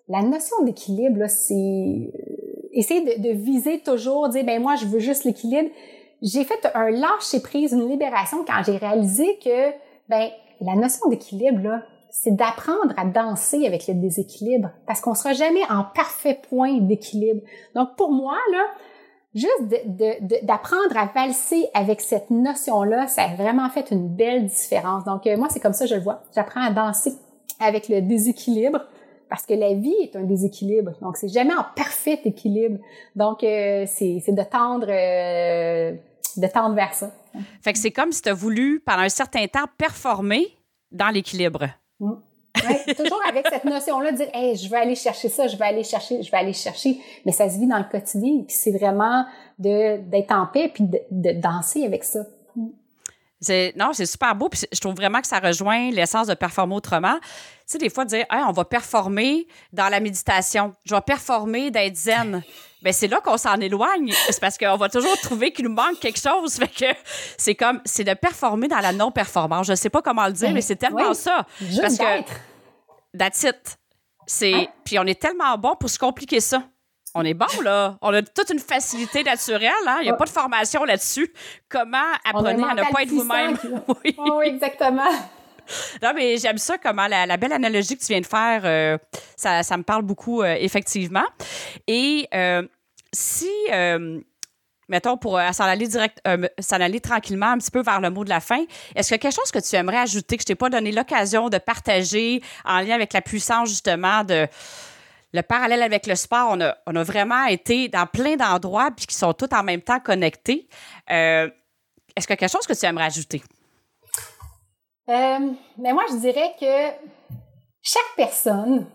la notion d'équilibre, c'est euh, essayer de, viser toujours, dire ben moi je veux juste l'équilibre. J'ai fait un lâcher prise, une libération quand j'ai réalisé que ben la notion d'équilibre c'est d'apprendre à danser avec le déséquilibre parce qu'on sera jamais en parfait point d'équilibre. Donc pour moi là, juste d'apprendre à valser avec cette notion-là, ça a vraiment fait une belle différence. Donc, euh, moi, c'est comme ça je le vois. J'apprends à danser avec le déséquilibre parce que la vie est un déséquilibre. Donc, c'est jamais en parfait équilibre. Donc, euh, c'est de tendre, euh, de tendre vers ça. Fait que c'est comme si tu as voulu, pendant un certain temps, performer dans l'équilibre. Mmh. Toujours avec cette notion-là de dire, hey, je vais aller chercher ça, je vais aller chercher, je vais aller chercher. Mais ça se vit dans le quotidien. Puis c'est vraiment de d'être en paix puis de, de danser avec ça. Non, c'est super beau. Puis je trouve vraiment que ça rejoint l'essence de performer autrement. Tu sais, des fois, dire, hey, on va performer dans la méditation. Je vais performer d'être zen. Ben, c'est là qu'on s'en éloigne. C'est parce qu'on va toujours trouver qu'il nous manque quelque chose. Fait que c'est comme, c'est de performer dans la non-performance. Je sais pas comment le dire, ben, mais c'est tellement ça. Juste parce que, that's it. C'est, hein? puis on est tellement bon pour se compliquer ça on est bon, là. On a toute une facilité naturelle. Hein? Il n'y a pas de formation là-dessus. Comment apprenez à ne pas être vous-même? oui. oui, exactement. Non, mais j'aime ça, comment la, belle analogie que tu viens de faire, euh, ça, me parle beaucoup, euh, effectivement. Et euh, si, mettons, pour s'en aller, tranquillement un petit peu vers le mot de la fin, est-ce a quelque chose que tu aimerais ajouter que je t'ai pas donné l'occasion de partager en lien avec la puissance, justement, de le parallèle avec le sport, on a, on a vraiment été dans plein d'endroits puis qui sont tous en même temps connectés. Est-ce a quelque chose que tu aimerais ajouter? Euh, mais moi, je dirais que chaque personne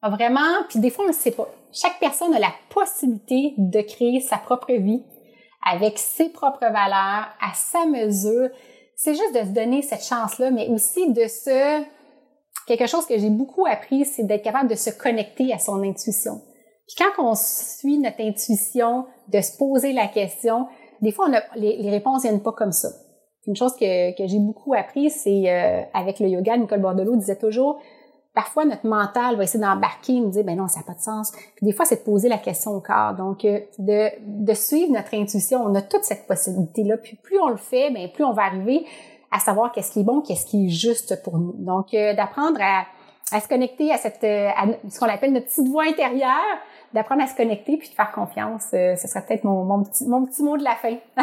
a vraiment, puis des fois on ne sait pas, chaque personne a la possibilité de créer sa propre vie avec ses propres valeurs, à sa mesure. C'est juste de se donner cette chance-là, mais aussi de se quelque chose que j'ai beaucoup appris, c'est d'être capable de se connecter à son intuition. Puis quand on suit notre intuition, de se poser la question, des fois, on a, les, les réponses viennent pas comme ça. Une chose que, que j'ai beaucoup appris, c'est euh, avec le yoga, Nicole Bordelot disait toujours, parfois notre mental va essayer d'embarquer, nous dire, ben non, ça n'a pas de sens. Puis des fois, c'est de poser la question au corps. Donc, euh, de, de suivre notre intuition, on a toute cette possibilité-là. Puis plus on le fait, ben plus on va arriver à savoir qu'est-ce qui est bon, qu'est-ce qui est juste pour nous. Donc, euh, d'apprendre à, à, se connecter à cette, euh, à ce qu'on appelle notre petite voix intérieure, d'apprendre à se connecter puis de faire confiance. Euh, ce serait peut-être mon, mon, petit, mon petit mot de la fin.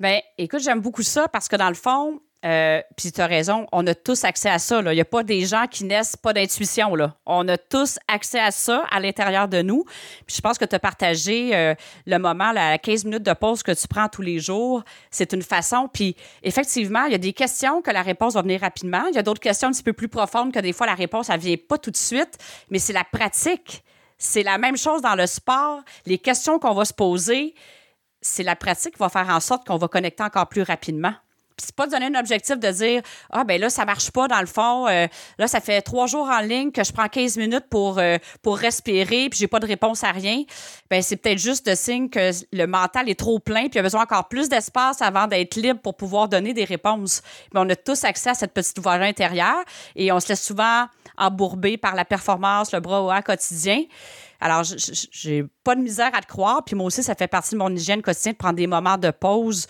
ben, écoute, j'aime beaucoup ça parce que dans le fond, euh, puis tu as raison, on a tous accès à ça. Il n'y a pas des gens qui naissent pas d'intuition. On a tous accès à ça à l'intérieur de nous. Puis je pense que tu as partagé euh, le moment, la 15 minutes de pause que tu prends tous les jours. C'est une façon. Puis effectivement, il y a des questions que la réponse va venir rapidement. Il y a d'autres questions un petit peu plus profondes que des fois la réponse, elle vient pas tout de suite. Mais c'est la pratique. C'est la même chose dans le sport. Les questions qu'on va se poser, c'est la pratique qui va faire en sorte qu'on va connecter encore plus rapidement. Puis c'est pas donner un objectif de dire ah ben là ça marche pas dans le fond euh, là ça fait trois jours en ligne que je prends 15 minutes pour euh, pour respirer puis j'ai pas de réponse à rien. Ben c'est peut-être juste le signe que le mental est trop plein puis il a besoin encore plus d'espace avant d'être libre pour pouvoir donner des réponses. Mais on a tous accès à cette petite voix intérieure et on se laisse souvent embourber par la performance le bras haut quotidien alors, j'ai pas de misère à te croire. Puis moi aussi, ça fait partie de mon hygiène quotidienne de prendre des moments de pause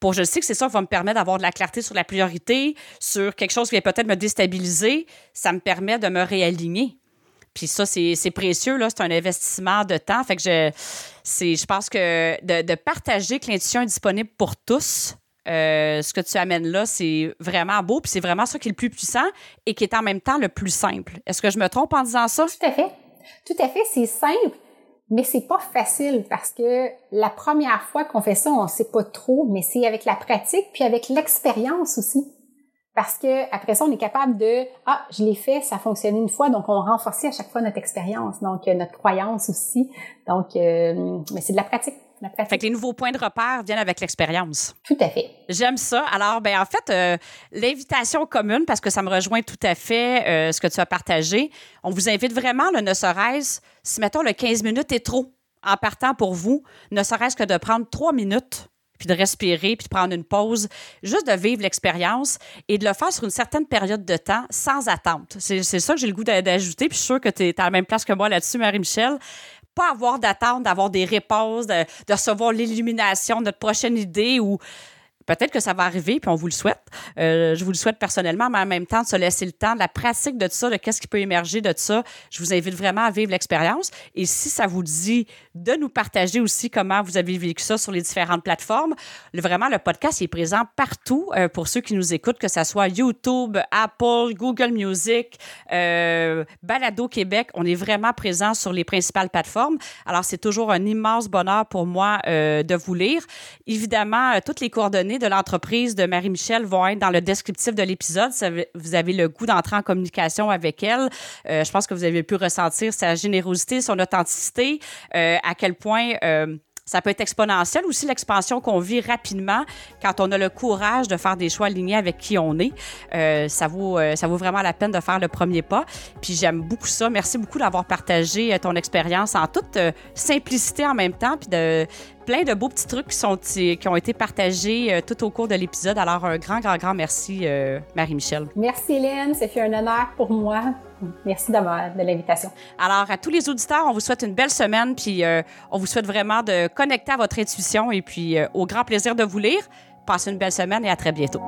pour je sais que c'est ça qui va me permettre d'avoir de la clarté sur la priorité, sur quelque chose qui va peut-être me déstabiliser, ça me permet de me réaligner. Puis ça, c'est précieux, là, c'est un investissement de temps. Fait que je, je pense que de, partager que l'intuition est disponible pour tous, euh, ce que tu amènes là, c'est vraiment beau, puis c'est vraiment ça qui est le plus puissant et qui est en même temps le plus simple. Est-ce que je me trompe en disant ça? Tout à fait. Tout à fait, c'est simple, mais c'est pas facile parce que la première fois qu'on fait ça, on sait pas trop, mais c'est avec la pratique puis avec l'expérience aussi. Parce que après ça, on est capable de ah, je l'ai fait, ça a fonctionné une fois, donc on renforce à chaque fois notre expérience, donc euh, notre croyance aussi. Donc, euh, mais c'est de la pratique. Fait que les nouveaux points de repère viennent avec l'expérience. Tout à fait. J'aime ça. Alors, ben en fait, euh, l'invitation commune, parce que ça me rejoint tout à fait euh, ce que tu as partagé, on vous invite vraiment, le ne serait-ce, si mettons le 15 minutes est trop en partant pour vous, ne serait-ce que de prendre trois minutes puis de respirer, puis de prendre une pause, juste de vivre l'expérience et de le faire sur une certaine période de temps sans attente. C'est ça que j'ai le goût d'ajouter, puis je suis sûre que tu es à la même place que moi là-dessus, Marie-Michel pas avoir d'attente, d'avoir des réponses, de, de recevoir l'illumination de notre prochaine idée ou Peut-être que ça va arriver, puis on vous le souhaite. Euh, je vous le souhaite personnellement, mais en même temps, de se laisser le temps de la pratique de ça, de qu'est-ce qui peut émerger de ça. Je vous invite vraiment à vivre l'expérience. Et si ça vous dit de nous partager aussi comment vous avez vécu ça sur les différentes plateformes, vraiment, le podcast est présent partout euh, pour ceux qui nous écoutent, que ce soit YouTube, Apple, Google Music, euh, Balado Québec. On est vraiment présent sur les principales plateformes. Alors, c'est toujours un immense bonheur pour moi de vous lire. Évidemment, toutes les coordonnées de l'entreprise de Marie-Michel vont être dans le descriptif de l'épisode. Vous avez le goût d'entrer en communication avec elle. Euh, je pense que vous avez pu ressentir sa générosité, son authenticité, euh, à quel point euh, ça peut être exponentiel aussi l'expansion qu'on vit rapidement quand on a le courage de faire des choix alignés avec qui on est. Ça vaut ça vaut vraiment la peine de faire le premier pas. Puis j'aime beaucoup ça. Merci beaucoup d'avoir partagé ton expérience en toute simplicité en même temps, puis de plein de beaux petits trucs qui, sont, qui ont été partagés euh, tout au cours de l'épisode. Alors, un grand, grand, grand merci, euh, Marie-Michel. Merci, Hélène. Ça fait un honneur pour moi. Merci de, de l'invitation. Alors, à tous les auditeurs, on vous souhaite une belle semaine, puis euh, on vous souhaite vraiment de connecter à votre intuition et puis euh, au grand plaisir de vous lire. Passez une belle semaine et à très bientôt.